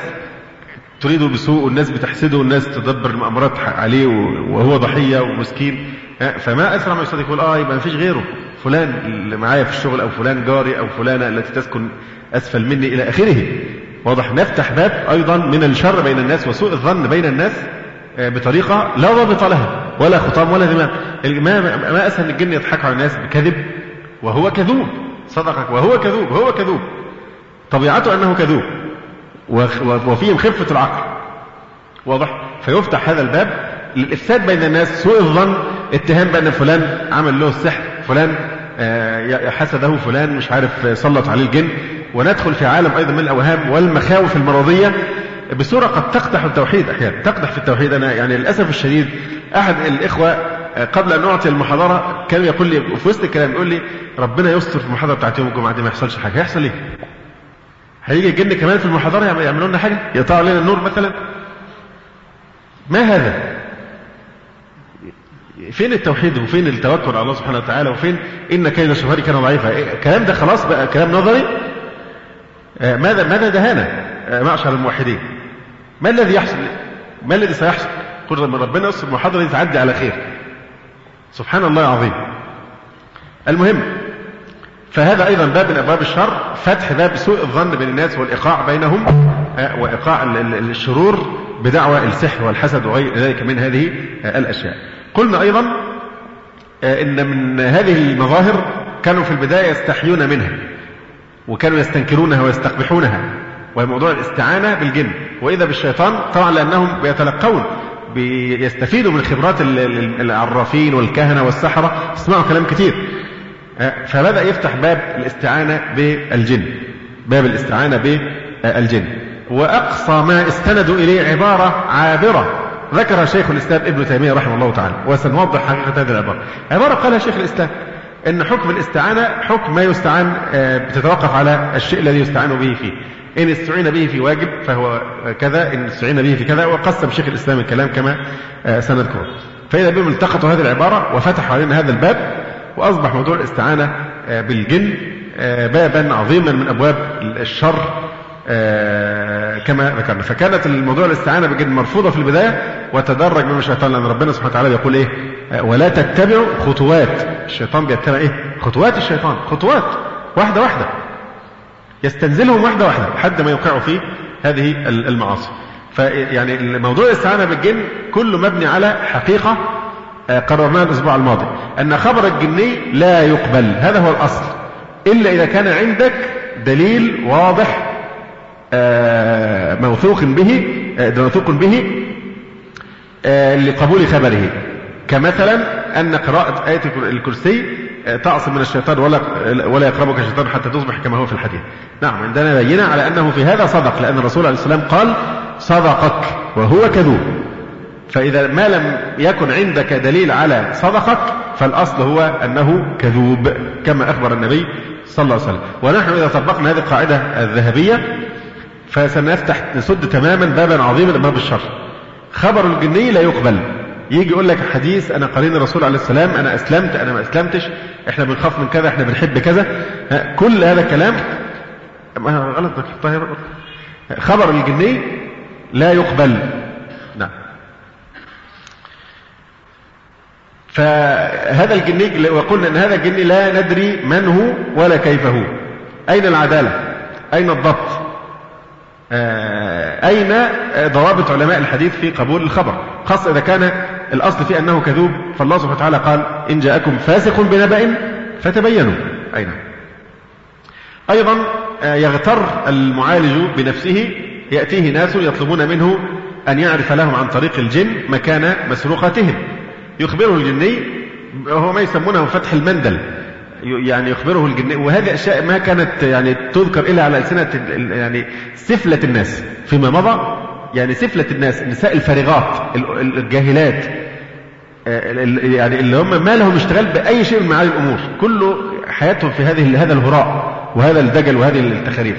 تريده بسوء والناس بتحسده والناس تدبر المأمورات عليه وهو ضحية ومسكين. فما أسرع ما يصدق يقول آه يبقى ما فيش غيره. فلان اللي معايا في الشغل أو فلان جاري أو فلانة التي تسكن أسفل مني إلى آخره. واضح. نفتح باب أيضا من الشر بين الناس وسوء الظن بين الناس بطريقة لا ضابط لها ولا خطام ولا دماء ما, ما أسهل الجن يضحك على الناس بكذب وهو كذوب. صدقك وهو كذوب هو كذوب. طبيعته أنه كذوب. وفيهم خفة العقل. واضح؟ فيفتح هذا الباب للإفساد بين الناس سوء الظن اتهام بأن فلان عمل له السحر فلان حسده فلان مش عارف سلط عليه الجن. وندخل في عالم أيضا من الأوهام والمخاوف المرضية بصورة قد تقدح التوحيد أحيانا تقدح في التوحيد. أنا يعني للأسف الشديد أحد الإخوة قبل أن نعطي المحاضرة كان يقول لي في وسط الكلام يقول لي ربنا يستر في المحاضرة بتاعت يوم الجمعة دي ما يحصلش حاجة. هيحصل إيه؟ هيجي الجن كمان في المحاضرة يعملوا لنا حاجة؟ يقطعوا لنا النور مثلا؟ ما هذا؟ فين التوحيد وفين التوكل على الله سبحانه وتعالى وفين إن كيد الشيطان كان ضعيفا؟ الكلام ده خلاص بقى كلام نظري؟ ماذا ماذا دهانا؟ معشر الموحدين. ما الذي يحصل؟ ما الذي سيحصل؟ قل ربنا يصل المحاضرة دي تعدي على خير. سبحان الله العظيم. المهم فهذا أيضا باب من أبواب الشر فتح باب سوء الظن بين الناس والإيقاع بينهم آه، وإيقاع الشرور بدعوى السحر والحسد وغير ذلك من هذه آه، الأشياء. قلنا أيضا آه، إن من هذه المظاهر كانوا في البداية يستحيون منها وكانوا يستنكرونها ويستقبحونها وهي موضوع الاستعانة بالجن. وإذا بالشيطان طبعا لأنهم بيتلقون بيستفيدوا من خبرات العرافين والكهنة والسحرة. يسمعوا كلام كتير فبدأ يفتح باب الاستعانة بالجن؟ باب الاستعانة بالجن. وأقصى ما استندوا إليه عبارة عابرة. ذكرها شيخ الإسلام ابن تيمية رحمه الله تعالى وسنوضح حقيقة هذه العبارة. عبارة قالها شيخ الإسلام إن حكم الاستعانة حكم ما يستعان آه، بتتوقف على الشيء الذي يستعان به فيه. إن استعين به في واجب فهو كذا إن استعين به في كذا وقسم شيخ الإسلام الكلام كما آه، سنذكره. فإذا بهم التقطوا هذه العبارة وفتحوا علينا هذا الباب وأصبح موضوع الاستعانة آه، بالجن بابا عظيما من أبواب الشر كما ذكرنا. فكانت الموضوع الاستعانة بالجن مرفوضة في البداية وتدرج من الشيطان لأن ربنا سبحانه وتعالى يقول إيه؟ ولا تتبعوا خطوات الشيطان بيتبع إيه؟ خطوات الشيطان خطوات واحدة واحدة. يستنزلهم واحدة واحدة لحد ما يوقعوا في هذه المعاصي. فيعني موضوع الاستعانة بالجن كله مبني على حقيقة آه، قررناها الأسبوع الماضي أن خبر الجني لا يقبل هذا هو الأصل إلا إذا كان عندك دليل واضح آه، موثوق به آه، موثوق به لقبول خبره كمثلا أن قراءة آية الكرسي تعصم من الشيطان ولا ولا يقربك الشيطان حتى تصبح كما هو في الحديث. نعم عندنا بينة على أنه في هذا صدق لأن الرسول عليه السلام قال صدقك وهو كذوب. فإذا ما لم يكن عندك دليل على صدقك فالأصل هو أنه كذوب كما أخبر النبي صلى الله عليه وسلم. ونحن إذا طبقنا هذه القاعدة الذهبية فسنفتح نسد تماما بابا عظيما باب الشر خبر الجني لا يقبل. يجي يقول لك حديث أنا قرين الرسول عليه السلام أنا أسلمت أنا ما أسلمتش إحنا بنخاف من كذا إحنا بنحب كذا. كل هذا الكلام غلط خبر الجني لا يقبل نعم فهذا الجني وقلنا إن هذا الجني لا ندري من هو ولا كيف هو. أين العدالة؟ أين الضبط؟ آه، أين ضوابط علماء الحديث في قبول الخبر؟ خاصة إذا كان الأصل فيه أنه كذوب فالله سبحانه وتعالى قال إن جاءكم فاسق بنبأ فتبينوا. أين؟ أيضا آه، يغتر المعالج بنفسه يأتيه ناس يطلبون منه أن يعرف لهم عن طريق الجن مكان مسروقتهم يخبره الجني وهو ما يسمونه فتح المندل يعني يخبره الجن وهذه أشياء ما كانت يعني تذكر إلا على ألسنة يعني سفلة الناس فيما مضى يعني سفلة الناس النساء الفارغات الجاهلات يعني اللي هم ما لهم اشتغال بأي شيء من معالي الأمور كله حياتهم في هذه هذا الهراء وهذا الدجل وهذه التخاريف.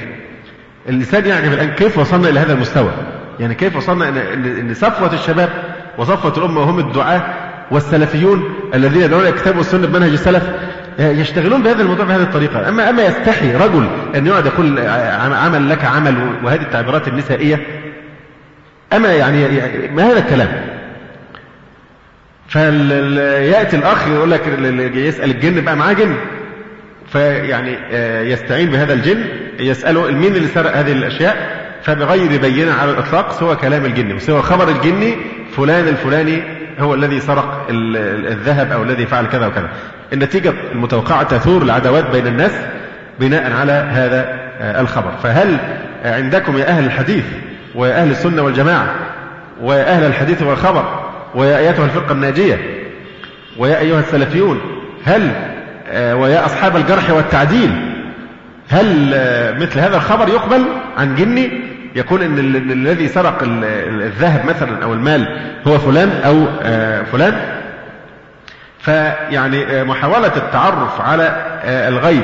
الإنسان يعجب الآن كيف وصلنا إلى هذا المستوى؟ يعني كيف وصلنا إن صفوة الشباب وصفوة الأمة وهم الدعاة والسلفيون الذين يدعون الكتاب والسنة بمنهج السلف يشتغلون بهذا الموضوع بهذه الطريقة. أما أما يستحي رجل أن يقعد يقول عمل لك عمل وهذه التعبيرات النسائية؟ أما يعني ما هذا الكلام؟ فيأتي الأخ يقول لك يسأل الجن بقى معاه جن. فيعني آه، يستعين بهذا الجن يسأله مين اللي سرق هذه الأشياء فبغير بينة على الإطلاق سوى كلام الجن سوى خبر الجن فلان الفلاني هو الذي سرق الذهب أو الذي فعل كذا وكذا. النتيجة المتوقعة تثور العداوات بين الناس بناء على هذا آه، الخبر. فهل عندكم يا أهل الحديث ويا أهل السنة والجماعة ويا أهل الحديث والخبر ويا أيتها الفرقة الناجية ويا أيها السلفيون هل آه، ويا أصحاب الجرح والتعديل هل آه، مثل هذا الخبر يقبل عن جني؟ يكون إن الذي سرق الذهب مثلا أو المال هو فلان أو فلان. فيعني محاولة التعرف على الغيب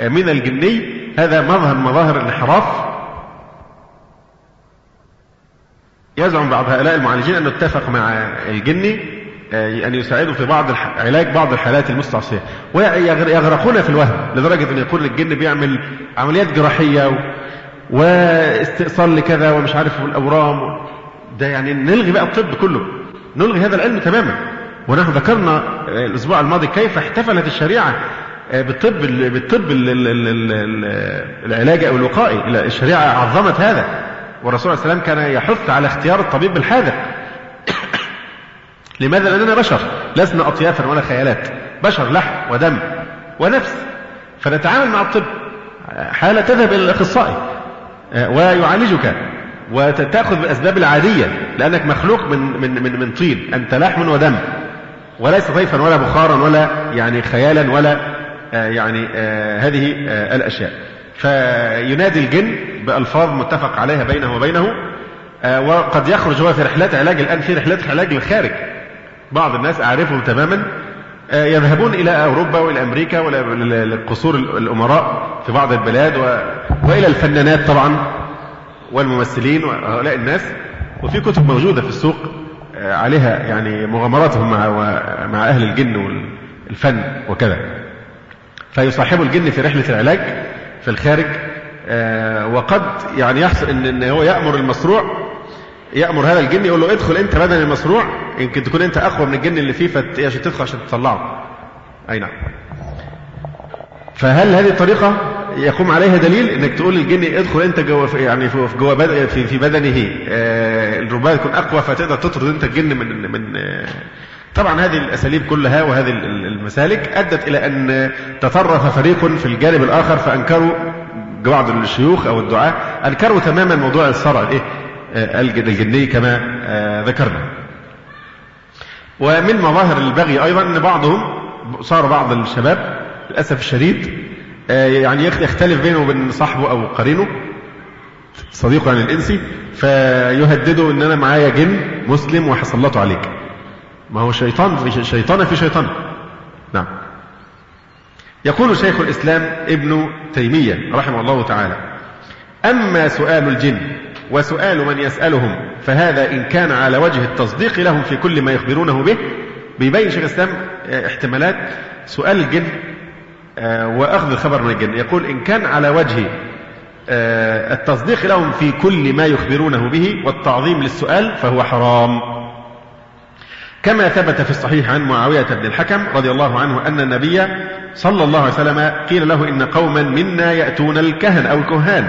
من الجني هذا مظهر مظاهر الانحراف. يزعم بعض هؤلاء المعالجين أنه اتفق مع الجني أن يساعدوا في بعض علاج بعض الحالات المستعصية. ويغرقون في الوهم لدرجة أن يكون الجن بيعمل عمليات جراحية واستئصال لكذا ومش عارف الأورام ده يعني نلغي بقى الطب كله. نلغي هذا العلم تماما. ونحن ذكرنا الأسبوع الماضي كيف احتفلت الشريعة بالطب بالطب العلاجي أو الوقائي الشريعة عظمت هذا. والرسول عليه وسلم كان يحث على اختيار الطبيب بالحاذر لماذا؟ لأننا بشر. لسنا أطيافا ولا خيالات. بشر لحم ودم ونفس. فنتعامل مع الطب. حالة تذهب إلى الأخصائي. ويعالجك وتأخذ بالأسباب العادية لأنك مخلوق من من من من طين أنت لحم ودم وليس طيفا ولا بخارا ولا يعني خيالا ولا يعني هذه الأشياء. فينادي الجن بألفاظ متفق عليها بينه وبينه وقد يخرج هو في رحلات علاج الآن في رحلات علاج للخارج بعض الناس أعرفهم تماما يذهبون إلى أوروبا وإلى أمريكا وإلى قصور الأمراء في بعض البلاد و... وإلى الفنانات طبعا والممثلين وهؤلاء الناس. وفي كتب موجودة في السوق عليها يعني مغامراتهم مع مع أهل الجن والفن وكذا. فيصاحبوا الجن في رحلة العلاج في الخارج وقد يعني يحصل ان هو يأمر المصروع يأمر هذا الجن يقول له ادخل أنت بدل المصروع يمكن تكون أنت أقوى من الجن اللي فيه فت... عشان تدخل عشان تطلعه. أي نعم. فهل هذه الطريقة يقوم عليها دليل إنك تقول للجن ادخل أنت جوه يعني في جوه بد... في, في بدنه؟ آه الرباط يكون أقوى فتقدر تطرد أنت الجن من من آه طبعا هذه الأساليب كلها وهذه المسالك أدت إلى أن تطرف فريق في الجانب الآخر فأنكروا بعض الشيوخ أو الدعاة أنكروا تماما موضوع الصرع الايه الجني كما ذكرنا. ومن مظاهر البغي أيضا إن بعضهم صار بعض الشباب للأسف الشديد يعني يختلف بينه وبين صاحبه أو قرينه صديقه يعني الانسي فيهدده إن أنا معايا جن مسلم وهسلطه عليك. ما هو شيطان؟ في شيطان في شيطان. نعم. يقول شيخ الإسلام ابن تيمية رحمه الله تعالى أما سؤال الجن وسؤال من يسألهم فهذا إن كان على وجه التصديق لهم في كل ما يخبرونه به بيبين شيخ الإسلام احتمالات سؤال الجن وأخذ الخبر من الجن. يقول إن كان على وجه التصديق لهم في كل ما يخبرونه به والتعظيم للسؤال فهو حرام. كما ثبت في الصحيح عن معاوية بن الحكم رضي الله عنه أن النبي صلى الله عليه وسلم قيل له إن قوما منا يأتون الكهن أو الكهان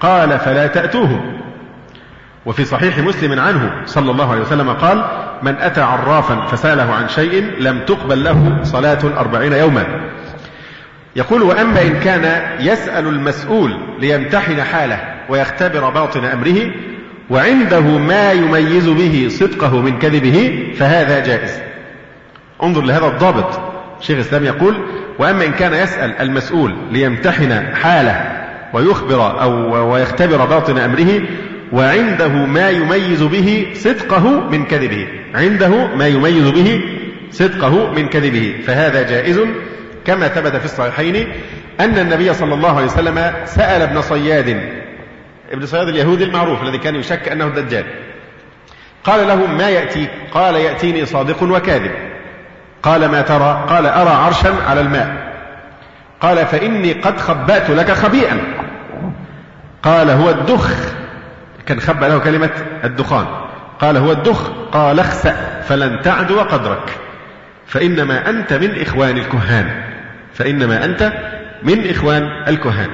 قال فلا تأتوهم. وفي صحيح مسلم عنه صلى الله عليه وسلم قال من أتى عرافا فسأله عن شيء لم تقبل له صلاة أربعين يوما. يقول وأما إن كان يسأل المسؤول ليمتحن حاله ويختبر باطن أمره وعنده ما يميز به صدقه من كذبه فهذا جائز. انظر لهذا الضابط. شيخ الإسلام يقول وأما إن كان يسأل المسؤول ليمتحن حاله ويخبر أو ويختبر باطن أمره وعنده ما يميز به صدقه من كذبه. عنده ما يميز به صدقه من كذبه. فهذا جائز كما ثبت في الصحيحين أن النبي صلى الله عليه وسلم سأل ابن صياد ابن صياد اليهودي المعروف الذي كان يشك أنه الدجال. قال له ما يأتيك قال يأتيني صادق وكاذب. قال ما ترى؟ قال أرى عرشا على الماء. قال فإني قد خبأت لك خبيئا. قال هو الدخ. كان خبأ له كلمة الدخان. قال هو الدخ قال اخسأ فلن تعدو قدرك فإنما أنت من إخوان الكهان. فإنما أنت من إخوان الكهان.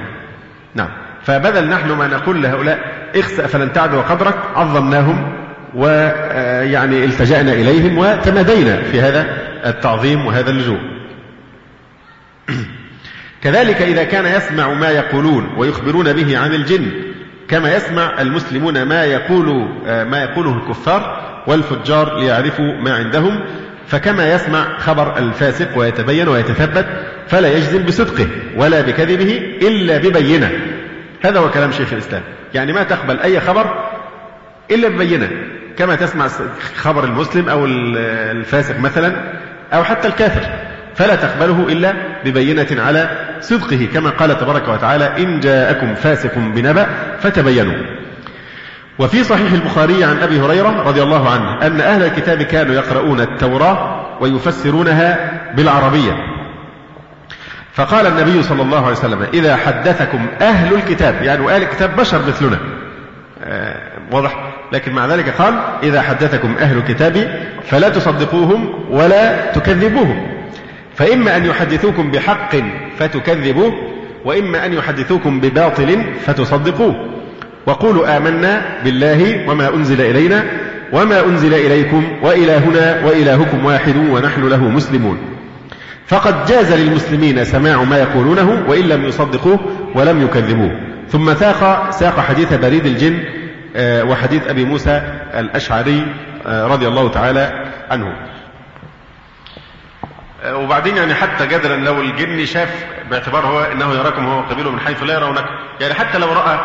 نعم. فبدل نحن ما نقول لهؤلاء اخسأ فلن تعدو قدرك عظمناهم ويعني التجأنا إليهم وتمادينا في هذا التعظيم وهذا اللجوء. كذلك إذا كان يسمع ما يقولون ويخبرون به عن الجن كما يسمع المسلمون ما يقول ما يقوله الكفار والفجار ليعرفوا ما عندهم. فكما يسمع خبر الفاسق ويتبين ويتثبت فلا يجزم بصدقه ولا بكذبه إلا ببينة. هذا هو كلام شيخ الإسلام. يعني ما تقبل أي خبر إلا ببينة. كما تسمع خبر المسلم أو الفاسق مثلا أو حتى الكافر فلا تقبله إلا ببينة على صدقه كما قال تبارك وتعالى إن جاءكم فاسق بنبأ فتبينوا. وفي صحيح البخاري عن أبي هريرة رضي الله عنه أن أهل الكتاب كانوا يقرؤون التوراة ويفسرونها بالعربية. فقال النبي صلى الله عليه وسلم إذا حدثكم أهل الكتاب يعني أهل الكتاب بشر مثلنا. آه واضح؟ لكن مع ذلك قال إذا حدثكم أهل الكتاب فلا تصدقوهم ولا تكذبوهم. فإما أن يحدثوكم بحق فتكذبوه وإما أن يحدثوكم بباطل فتصدقوه وقولوا آمنا بالله وما أنزل إلينا وما أنزل إليكم وإلهنا وإلهكم واحد ونحن له مسلمون. فقد جاز للمسلمين سماع ما يقولونه وإن لم يصدقوه ولم يكذبوه. ثم ساق ساق حديث بريد الجن آه، وحديث أبي موسى الأشعري آه، رضي الله تعالى عنه. وبعدين يعني حتى جدلا لو الجن شاف باعتبار هو إنه يراكم هو قبيله من حيث لا يرونك يعني حتى لو رأى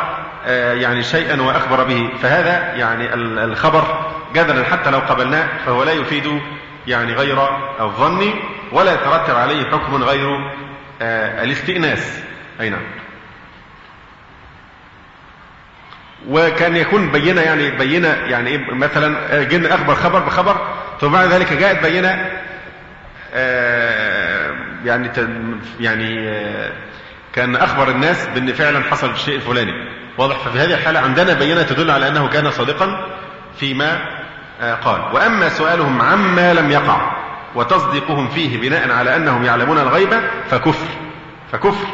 يعني شيئا وأخبر به فهذا يعني الخبر جدلا حتى لو قبلناه فهو لا يفيد يعني غير الظن ولا يترتب عليه حكم غير الاستئناس. أي نعم. وكان يكون بينه يعني بينه يعني إيه مثلا جن أخبر خبر بخبر ثم بعد ذلك جاءت بينه آه، يعني يعني آه، كان أخبر الناس بأن فعلا حصل الشيء الفلاني. واضح. ففي هذه الحالة عندنا بينة تدل على أنه كان صادقا فيما آه، قال. وأما سؤالهم عما لم يقع وتصديقهم فيه بناء على أنهم يعلمون الغيب فكفر. فكفر.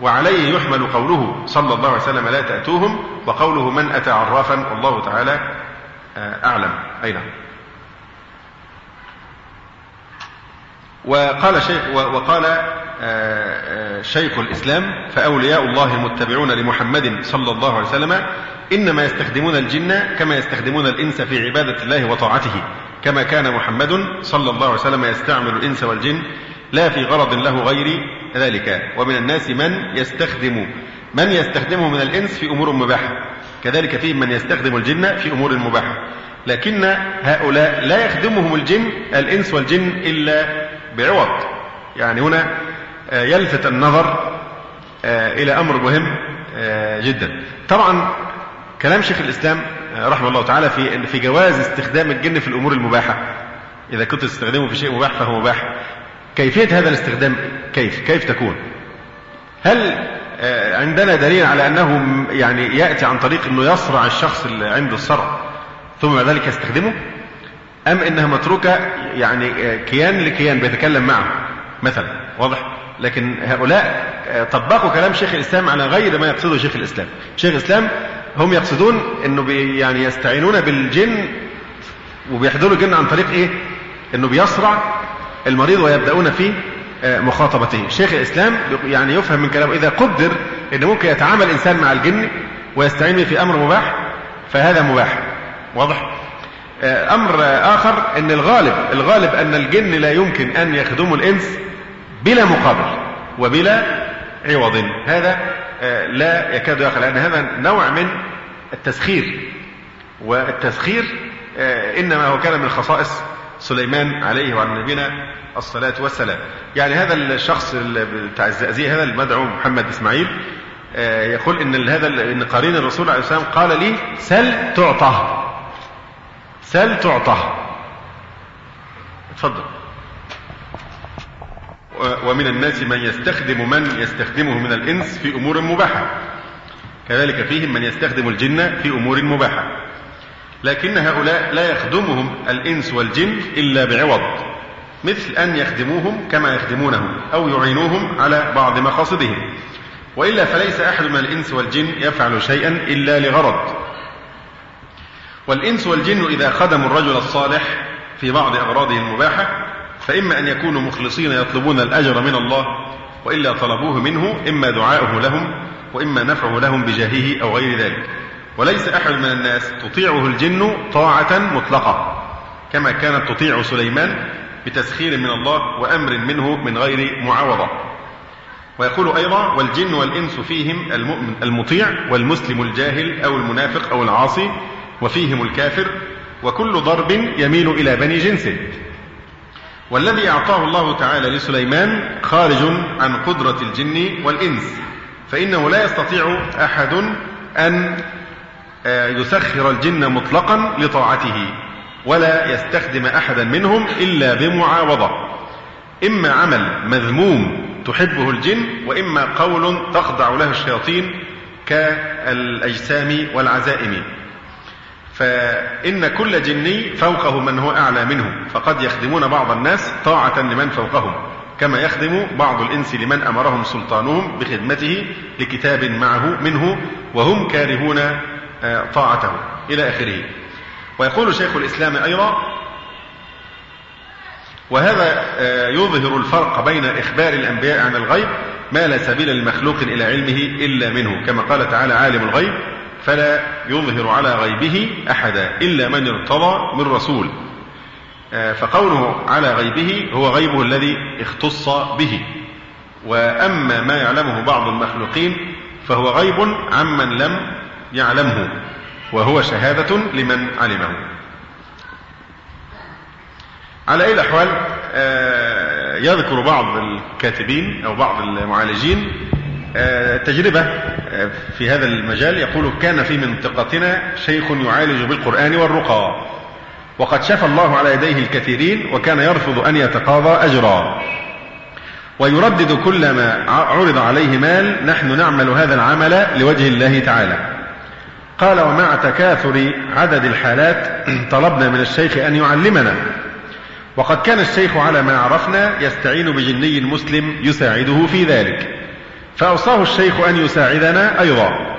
وعليه يحمل قوله صلى الله عليه وسلم لا تأتوهم وقوله من أتى عرافا والله تعالى آه، أعلم. أي نعم. وقال شيخ وقال آه، آه، شيخ الإسلام فأولياء الله المتبعون لمحمد صلى الله عليه وسلم إنما يستخدمون الجن كما يستخدمون الإنس في عبادة الله وطاعته كما كان محمد صلى الله عليه وسلم يستعمل الإنس والجن لا في غرض له غير ذلك. ومن الناس من يستخدم من يستخدمه من الإنس في أمور مباحة كذلك فيه من يستخدم الجن في أمور مباحة. لكن هؤلاء لا يخدمهم الجن الإنس والجن إلا بعوض. يعني هنا آه، يلفت النظر آه، إلى أمر مهم آه، جدا. طبعا كلام شيخ الإسلام رحمه الله تعالى في في جواز استخدام الجن في الأمور المباحة. إذا كنت تستخدمه في شيء مباح فهو مباح. كيفية هذا الاستخدام؟ كيف؟ كيف تكون؟ هل عندنا دليل على أنه يعني يأتي عن طريق أنه يصرع الشخص اللي عنده الصرع ثم ذلك يستخدمه؟ أم إنها متروكة يعني آه، كيان لكيان بيتكلم معه مثلا واضح؟ لكن هؤلاء آه، طبقوا كلام شيخ الإسلام على غير ما يقصده شيخ الإسلام. شيخ الإسلام هم يقصدون أنه يعني يستعينون بالجن وبيحضروا الجن عن طريق إيه؟ أنه بيصرع المريض ويبدأون في آه، مخاطبته. شيخ الإسلام يعني يفهم من كلامه إذا قدر أن ممكن يتعامل الإنسان مع الجن ويستعين في أمر مباح فهذا مباح. واضح؟ آه، أمر آخر أن الغالب الغالب أن الجن لا يمكن أن يخدموا الإنس بلا مقابل وبلا عوض. هذا آه، لا يكاد يخل لأن هذا نوع من التسخير. والتسخير إنما هو كان من خصائص سليمان عليه وعلى نبينا الصلاة والسلام. يعني هذا الشخص بتاع الزقازيق هذا المدعو محمد إسماعيل آه، يقول إن هذا إن قرين الرسول عليه السلام قال لي سل تعطى. سل تعطى اتفضل. ومن الناس من يستخدم من يستخدمه من الإنس في أمور مباحة. كذلك فيهم من يستخدم الجن في أمور مباحة. لكن هؤلاء لا يخدمهم الإنس والجن إلا بعوض. مثل أن يخدموهم كما يخدمونهم أو يعينوهم على بعض مقاصدهم. وإلا فليس أحد من الإنس والجن يفعل شيئا إلا لغرض. والإنس والجن إذا خدموا الرجل الصالح في بعض أغراضه المباحة فإما أن يكونوا مخلصين يطلبون الأجر من الله وإلا طلبوه منه إما دعاؤه لهم وإما نفعه لهم بجاهه أو غير ذلك. وليس أحد من الناس تطيعه الجن طاعة مطلقة كما كانت تطيع سليمان بتسخير من الله وأمر منه من غير معاوضة. ويقول أيضا والجن والإنس فيهم المؤمن المطيع والمسلم الجاهل أو المنافق أو العاصي وفيهم الكافر وكل ضرب يميل إلى بني جنسه والذي أعطاه الله تعالى لسليمان خارج عن قدرة الجن والإنس. فإنه لا يستطيع أحد أن آه، يسخر الجن مطلقا لطاعته ولا يستخدم احدا منهم إلا بمعاوضة. إما عمل مذموم تحبه الجن وإما قول تخضع له الشياطين كالأجسام والعزائم. فإن كل جني فوقه من هو أعلى منه فقد يخدمون بعض الناس طاعة لمن فوقهم كما يخدم بعض الإنس لمن أمرهم سلطانهم بخدمته لكتاب معه منه وهم كارهون آه، طاعته إلى آخره. ويقول شيخ الإسلام أيضا وهذا آه، يظهر الفرق بين إخبار الأنبياء عن الغيب ما لا سبيل لمخلوق إلى علمه إلا منه كما قال تعالى عالم الغيب فلا يظهر على غيبه أحدا إلا من ارتضى من رسول. آه، فقوله على غيبه هو غيبه الذي اختص به. وأما ما يعلمه بعض المخلوقين فهو غيب عمن لم يعلمه وهو شهادة لمن علمه. على أي الأحوال آه، يذكر بعض الكاتبين أو بعض المعالجين تجربة آه، في هذا المجال يقول كان في منطقتنا شيخ يعالج بالقرآن والرقى. وقد شفى الله على يديه الكثيرين وكان يرفض أن يتقاضى أجرا. ويردد كل ما عرض عليه مال نحن نعمل هذا العمل لوجه الله تعالى. قال ومع تكاثر عدد الحالات طلبنا من الشيخ أن يعلمنا. وقد كان الشيخ على ما عرفنا يستعين بجني مسلم يساعده في ذلك. فأوصاه الشيخ أن يساعدنا أيضا.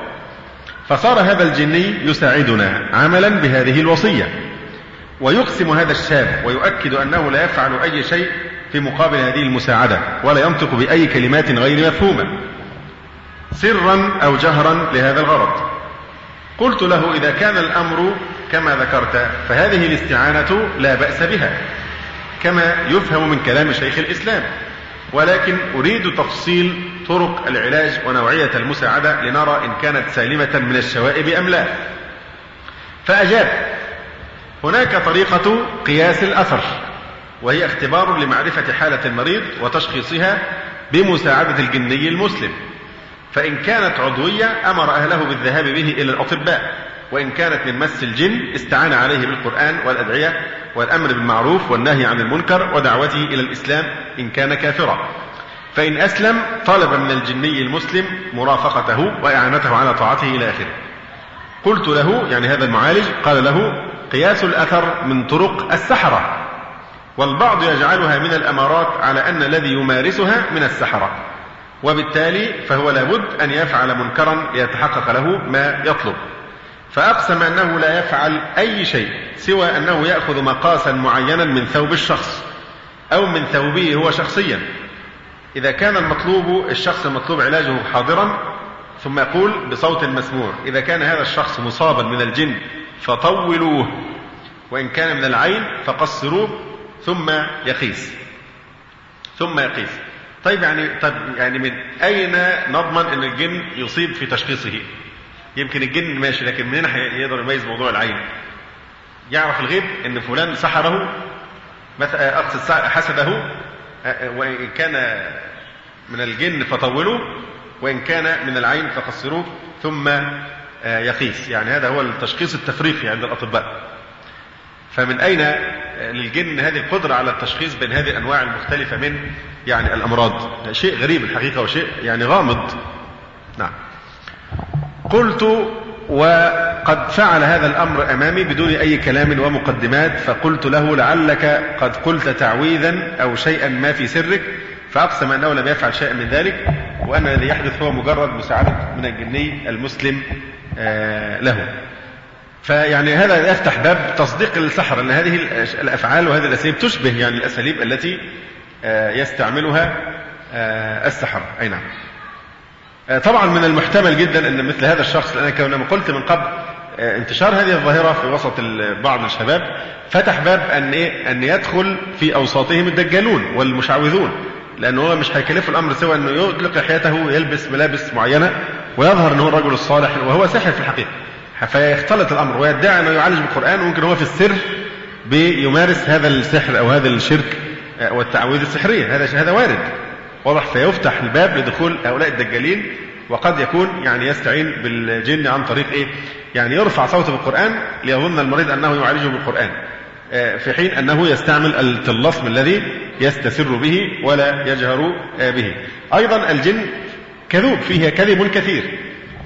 فصار هذا الجني يساعدنا عملا بهذه الوصية. ويقسم هذا الشاب ويؤكد أنه لا يفعل أي شيء في مقابل هذه المساعدة ولا ينطق بأي كلمات غير مفهومة. سرا أو جهرا لهذا الغرض. قلت له إذا كان الأمر كما ذكرت فهذه الاستعانة لا بأس بها كما يفهم من كلام شيخ الإسلام. ولكن أريد تفصيل طرق العلاج ونوعية المساعدة لنرى إن كانت سالمة من الشوائب أم لا. فأجاب هناك طريقة قياس الأثر وهي اختبار لمعرفة حالة المريض وتشخيصها بمساعدة الجني المسلم. فإن كانت عضوية أمر أهله بالذهاب به إلى الأطباء. وإن كانت من مس الجن استعان عليه بالقرآن والأدعية والأمر بالمعروف والنهي عن المنكر ودعوته إلى الإسلام إن كان كافرا. فإن أسلم طلب من الجني المسلم مرافقته وإعانته على طاعته إلى آخره. قلت له يعني هذا المعالج قال له قياس الأثر من طرق السحرة والبعض يجعلها من الأمارات على أن الذي يمارسها من السحرة وبالتالي فهو لابد أن يفعل منكرا ليتحقق له ما يطلب. فأقسم أنه لا يفعل أي شيء سوى أنه يأخذ مقاسا معينا من ثوب الشخص أو من ثوبه هو شخصيا. إذا كان المطلوب الشخص المطلوب علاجه حاضرا ثم يقول بصوت مسموع إذا كان هذا الشخص مصابا من الجن فطولوه وإن كان من العين فقصروه ثم يقيس. ثم يقيس. طيب يعني طيب يعني من أين نضمن أن الجن يصيب في تشخيصه؟ يمكن الجن ماشي لكن منين يقدر يميز موضوع العين. يعرف الغيب إن فلان سحره مثلا اقصد حسده وإن كان من الجن فطولوا وإن كان من العين فقصروه ثم يقيس. يعني هذا هو التشخيص التفريقي عند الأطباء. فمن أين للجن هذه القدرة على التشخيص بين هذه الأنواع المختلفة من يعني الأمراض؟ شيء غريب الحقيقة وشيء يعني غامض. نعم. قلت وقد فعل هذا الأمر أمامي بدون أي كلام ومقدمات فقلت له لعلك قد قلت تعويذا أو شيئا ما في سرك فأقسم أنه لم يفعل شيئا من ذلك وأن الذي يحدث هو مجرد مساعدة من الجني المسلم آه، له. فيعني هذا يفتح باب تصديق السحر أن هذه الأفعال وهذه الأساليب تشبه يعني الأساليب التي آه، يستعملها آه، السحرة أي نعم. طبعا من المحتمل جدا أن مثل هذا الشخص لأن كما قلت من قبل آه، انتشار هذه الظاهرة في وسط بعض الشباب فتح باب أن إيه؟ أن يدخل في أوساطهم الدجالون والمشعوذون لأنه هو مش هيكلفه الأمر سوى أنه يطلق لحيته ويلبس ملابس معينة ويظهر أنه الرجل الصالح وهو ساحر في الحقيقة. فيختلط الأمر ويدعي أنه يعالج بالقرآن وممكن هو في السر بيمارس هذا السحر أو هذا الشرك آه، والتعويذ السحرية. هذا هذا وارد. واضح فيفتح الباب لدخول هؤلاء الدجالين وقد يكون يعني يستعين بالجن عن طريق إيه؟ يعني يرفع صوته بالقران ليظن المريض أنه يعالجه بالقرآن. آه، في حين أنه يستعمل الطلسم الذي يستسر به ولا يجهر آه، به. أيضا الجن كذوب فيه كذب كثير.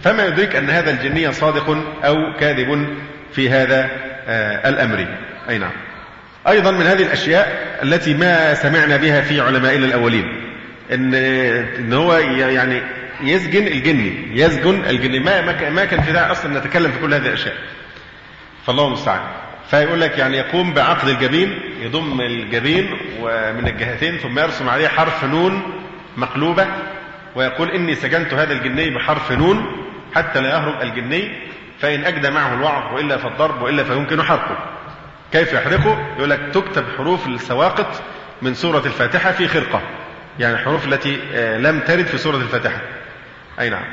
فما يدرك أن هذا الجني صادق أو كاذب في هذا الأمر أي نعم أيضا من هذه الأشياء التي ما سمعنا بها في علمائنا الأولين إن إن هو يعني يسجن الجني يسجن الجني. ما ما كان في داعي أصلا نتكلم في كل هذه الأشياء. فالله المستعان. فيقول لك يعني يقوم بعقد الجبين يضم الجبين ومن الجهتين ثم يرسم عليه حرف نون مقلوبة ويقول إني سجنت هذا الجني بحرف نون حتى لا يهرب الجني فإن أجدى معه الوعظ وإلا فالضرب وإلا فيمكن حرقه. كيف يحرقه؟ يقول لك تكتب حروف السواقط من سورة الفاتحة في خرقة. يعني الحروف التي لم ترد في سورة الفاتحة. أي نعم.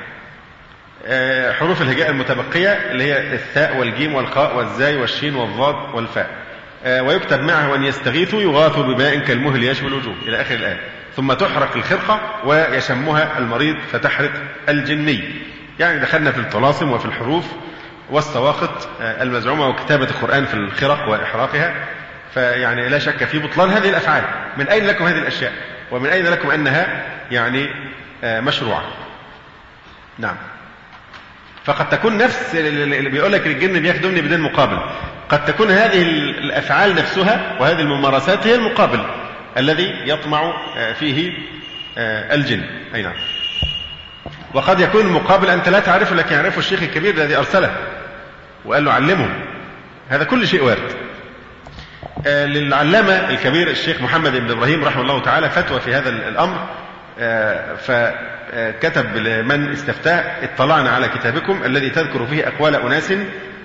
حروف الهجاء المتبقية اللي هي الثاء والجيم والخاء والزاي والشين والضاد والفاء. ويكتب معه أن يستغيثوا يغاثوا بماء كالمهل يشوي الوجوه. إلى آخر الآية. ثم تحرق الخرقة ويشمها المريض فتحرق الجني. يعني دخلنا في الطلاسم وفي الحروف والسواقط المزعومة وكتابة القرآن في الخرق وإحراقها. فيعني لا شك في بطلان هذه الأفعال. من أين لكم هذه الأشياء؟ ومن أين لكم أنها يعني مشروعة؟ نعم. فقد تكون نفس اللي بيقول لك الجن بيخدمني بدون مقابل. قد تكون هذه الأفعال نفسها وهذه الممارسات هي المقابل الذي يطمع فيه الجن. أي نعم. وقد يكون المقابل أنت لا تعرفه لكن يعرفه الشيخ الكبير الذي أرسله وقال له علمه. هذا كل شيء وارد. للعلامة الكبير الشيخ محمد بن إبراهيم رحمه الله تعالى فتوى في هذا الأمر. فكتب لمن استفتاه اطلعنا على كتابكم الذي تذكر فيه أقوال أناس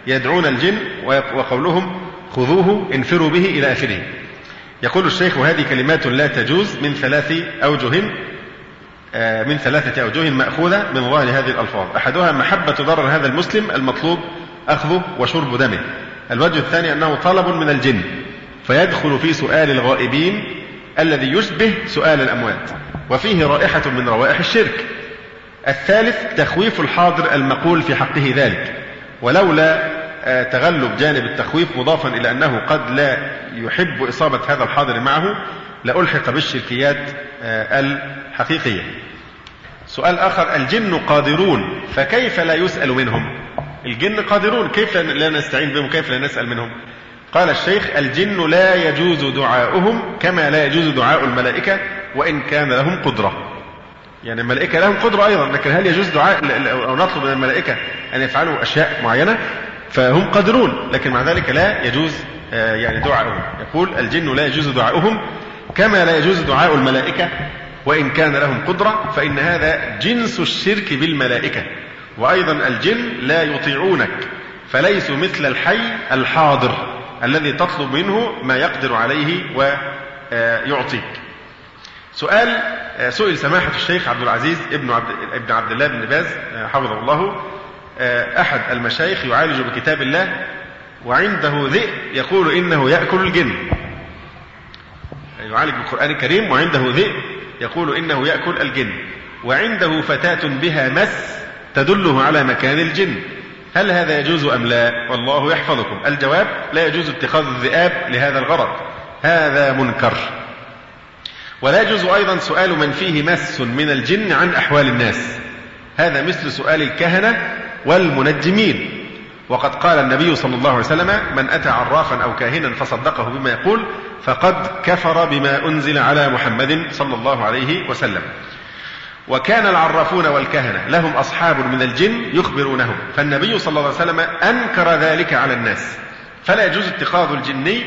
يدعون الجن وقولهم خذوه انفروا به إلى آخره. يقول الشيخ وهذه كلمات لا تجوز من ثلاث أوجه من ثلاثة أوجه مأخوذة من ظاهر هذه الألفاظ. أحدها محبة ضرر هذا المسلم المطلوب أخذه وشرب دمه. الوجه الثاني أنه طلب من الجن فيدخل في سؤال الغائبين الذي يشبه سؤال الأموات وفيه رائحة من روائح الشرك. الثالث تخويف الحاضر المقول في حقه ذلك. ولولا تغلب جانب التخويف مضافا إلى أنه قد لا يحب إصابة هذا الحاضر معه لألحق بالشركيات الحقيقية. سؤال آخر الجن قادرون فكيف لا يسأل منهم؟ الجن قادرون كيف لا نستعين بهم؟ كيف لا نسأل منهم؟ قال الشيخ الجن لا يجوز دعاؤهم كما لا يجوز دعاء الملائكة وإن كان لهم قدرة. يعني الملائكة لهم قدرة أيضا لكن هل يجوز دعاء أو نطلب من الملائكة أن يفعلوا أشياء معينة؟ فهم قادرون لكن مع ذلك لا يجوز يعني دعاؤهم. يقول الجن لا يجوز دعاؤهم كما لا يجوز دعاء الملائكة وإن كان لهم قدرة فإن هذا جنس الشرك بالملائكة. وأيضا الجن لا يطيعونك فليسوا مثل الحي الحاضر. الذي تطلب منه ما يقدر عليه ويعطيك. سؤال سئل سماحة الشيخ عبد العزيز ابن عبد ابن عبد الله بن باز حفظه الله. أحد المشايخ يعالج بكتاب الله وعنده ذئب يقول إنه يأكل الجن. يعالج بالقرآن الكريم وعنده ذئب يقول إنه يأكل الجن. وعنده فتاة بها مس تدله على مكان الجن. هل هذا يجوز أم لا؟ والله يحفظكم. الجواب لا يجوز اتخاذ الذئاب لهذا الغرض. هذا منكر. ولا يجوز أيضا سؤال من فيه مس من الجن عن أحوال الناس. هذا مثل سؤال الكهنة والمنجمين. وقد قال النبي صلى الله عليه وسلم من أتى عرافا أو كاهنا فصدقه بما يقول فقد كفر بما أنزل على محمد صلى الله عليه وسلم. وكان العرافون والكهنة لهم أصحاب من الجن يخبرونهم فالنبي صلى الله عليه وسلم أنكر ذلك على الناس. فلا يجوز اتخاذ الجني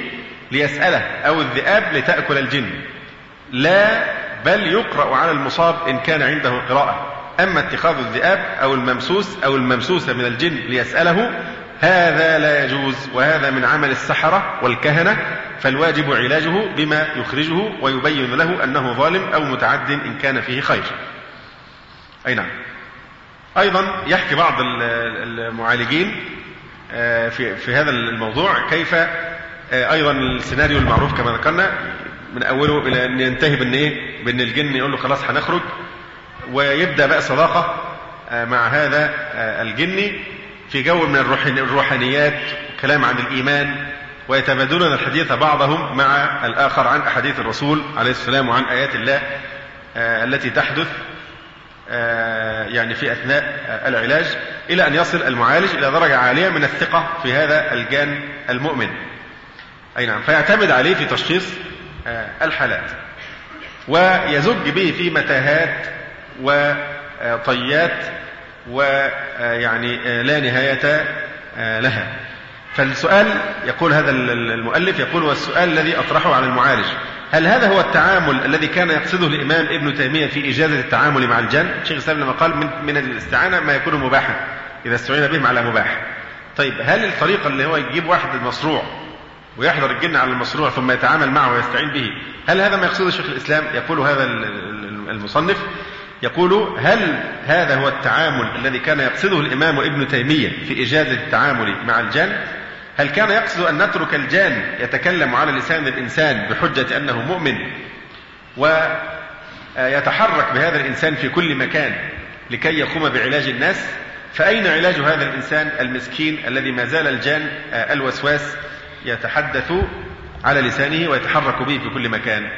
ليسأله أو الذئاب لتأكل الجن. لا بل يقرأ على المصاب إن كان عنده قراءة. أما اتخاذ الذئاب أو الممسوس أو الممسوسة من الجن ليسأله هذا لا يجوز وهذا من عمل السحرة والكهنة فالواجب علاجه بما يخرجه ويبين له أنه ظالم أو متعد إن كان فيه خير. أي نعم أيضا يحكي بعض المعالجين في في هذا الموضوع كيف أيضا السيناريو المعروف كما ذكرنا من أوله إلى أن ينتهي بأن إيه؟ بأن الجن يقول له خلاص هنخرج ويبدأ بقى صداقة مع هذا الجني في جو من الروحانيات كلام عن الإيمان ويتبادلون الحديث بعضهم مع الآخر عن أحاديث الرسول عليه السلام وعن آيات الله التي تحدث يعني في أثناء العلاج إلى أن يصل المعالج إلى درجة عالية من الثقة في هذا الجان المؤمن. أي نعم فيعتمد عليه في تشخيص آه، الحالات. ويزج به في متاهات وطيات ويعني لا نهاية لها. فالسؤال يقول هذا المؤلف يقول والسؤال الذي أطرحه على المعالج. هل هذا هو التعامل الذي كان يقصده الإمام ابن تيمية في إجازة التعامل مع الجن؟ شيخ الإسلام لما قال من, من الاستعانة ما يكون مباحا إذا استعين به على مباح. طيب هل الطريقة اللي هو يجيب واحد المصروع ويحضر الجن على المصروع ثم يتعامل معه ويستعين به هل هذا ما يقصده شيخ الإسلام؟ يقول هذا المصنف يقول هل هذا هو التعامل الذي كان يقصده الإمام ابن تيمية في إجازة التعامل مع الجن؟ هل كان يقصد أن نترك الجان يتكلم على لسان الإنسان بحجة أنه مؤمن ويتحرك بهذا الإنسان في كل مكان لكي يقوم بعلاج الناس؟ فأين علاج هذا الإنسان المسكين الذي ما زال الجان الوسواس يتحدث على لسانه ويتحرك به في كل مكان؟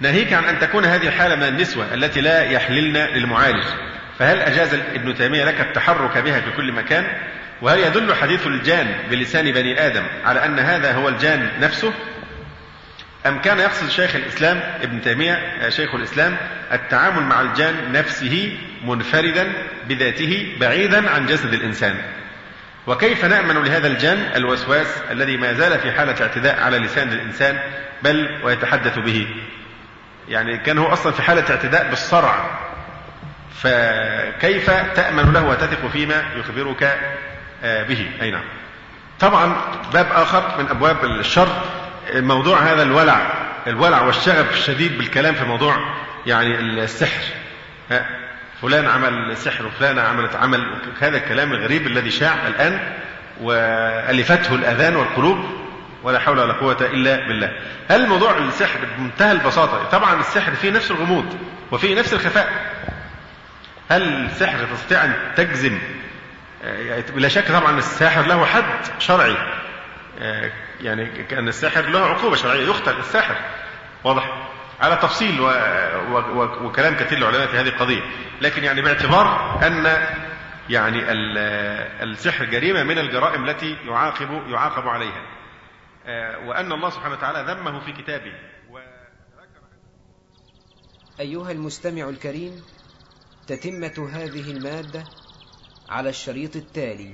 ناهيك عن أن تكون هذه الحالة من النسوة التي لا يحللن للمعالج فهل أجاز ابن تيمية لك التحرك بها في كل مكان؟ وهل يدل حديث الجان بلسان بني آدم على أن هذا هو الجان نفسه؟ أم كان يقصد شيخ الإسلام ابن تيمية شيخ الإسلام التعامل مع الجان نفسه منفردا بذاته بعيدا عن جسد الإنسان؟ وكيف نأمن لهذا الجان الوسواس الذي ما زال في حالة اعتداء على لسان الإنسان بل ويتحدث به؟ يعني كان هو أصلا في حالة اعتداء بالصرع فكيف تأمن له وتثق فيما يخبرك به. أي نعم. طبعا باب آخر من أبواب الشر موضوع هذا الولع الولع والشغف الشديد بالكلام في موضوع يعني السحر. فلان عمل سحر وفلانة عملت عمل هذا الكلام الغريب الذي شاع الآن وألفته الأذان والقلوب ولا حول ولا قوة إلا بالله. هل الموضوع السحر بمنتهى البساطة؟ طبعا السحر فيه نفس الغموض وفيه نفس الخفاء. هل السحر تستطيع أن تجزم بلا شك طبعا الساحر له حد شرعي. يعني كأن الساحر له عقوبة شرعية يقتل الساحر. واضح؟ على تفصيل و... و... و... وكلام كثير للعلماء في هذه القضية. لكن يعني باعتبار أن يعني السحر جريمة من الجرائم التي يعاقب يعاقب عليها. وأن الله سبحانه وتعالى ذمه في كتابه. أيها المستمع الكريم تتمة هذه المادة على الشريط التالي.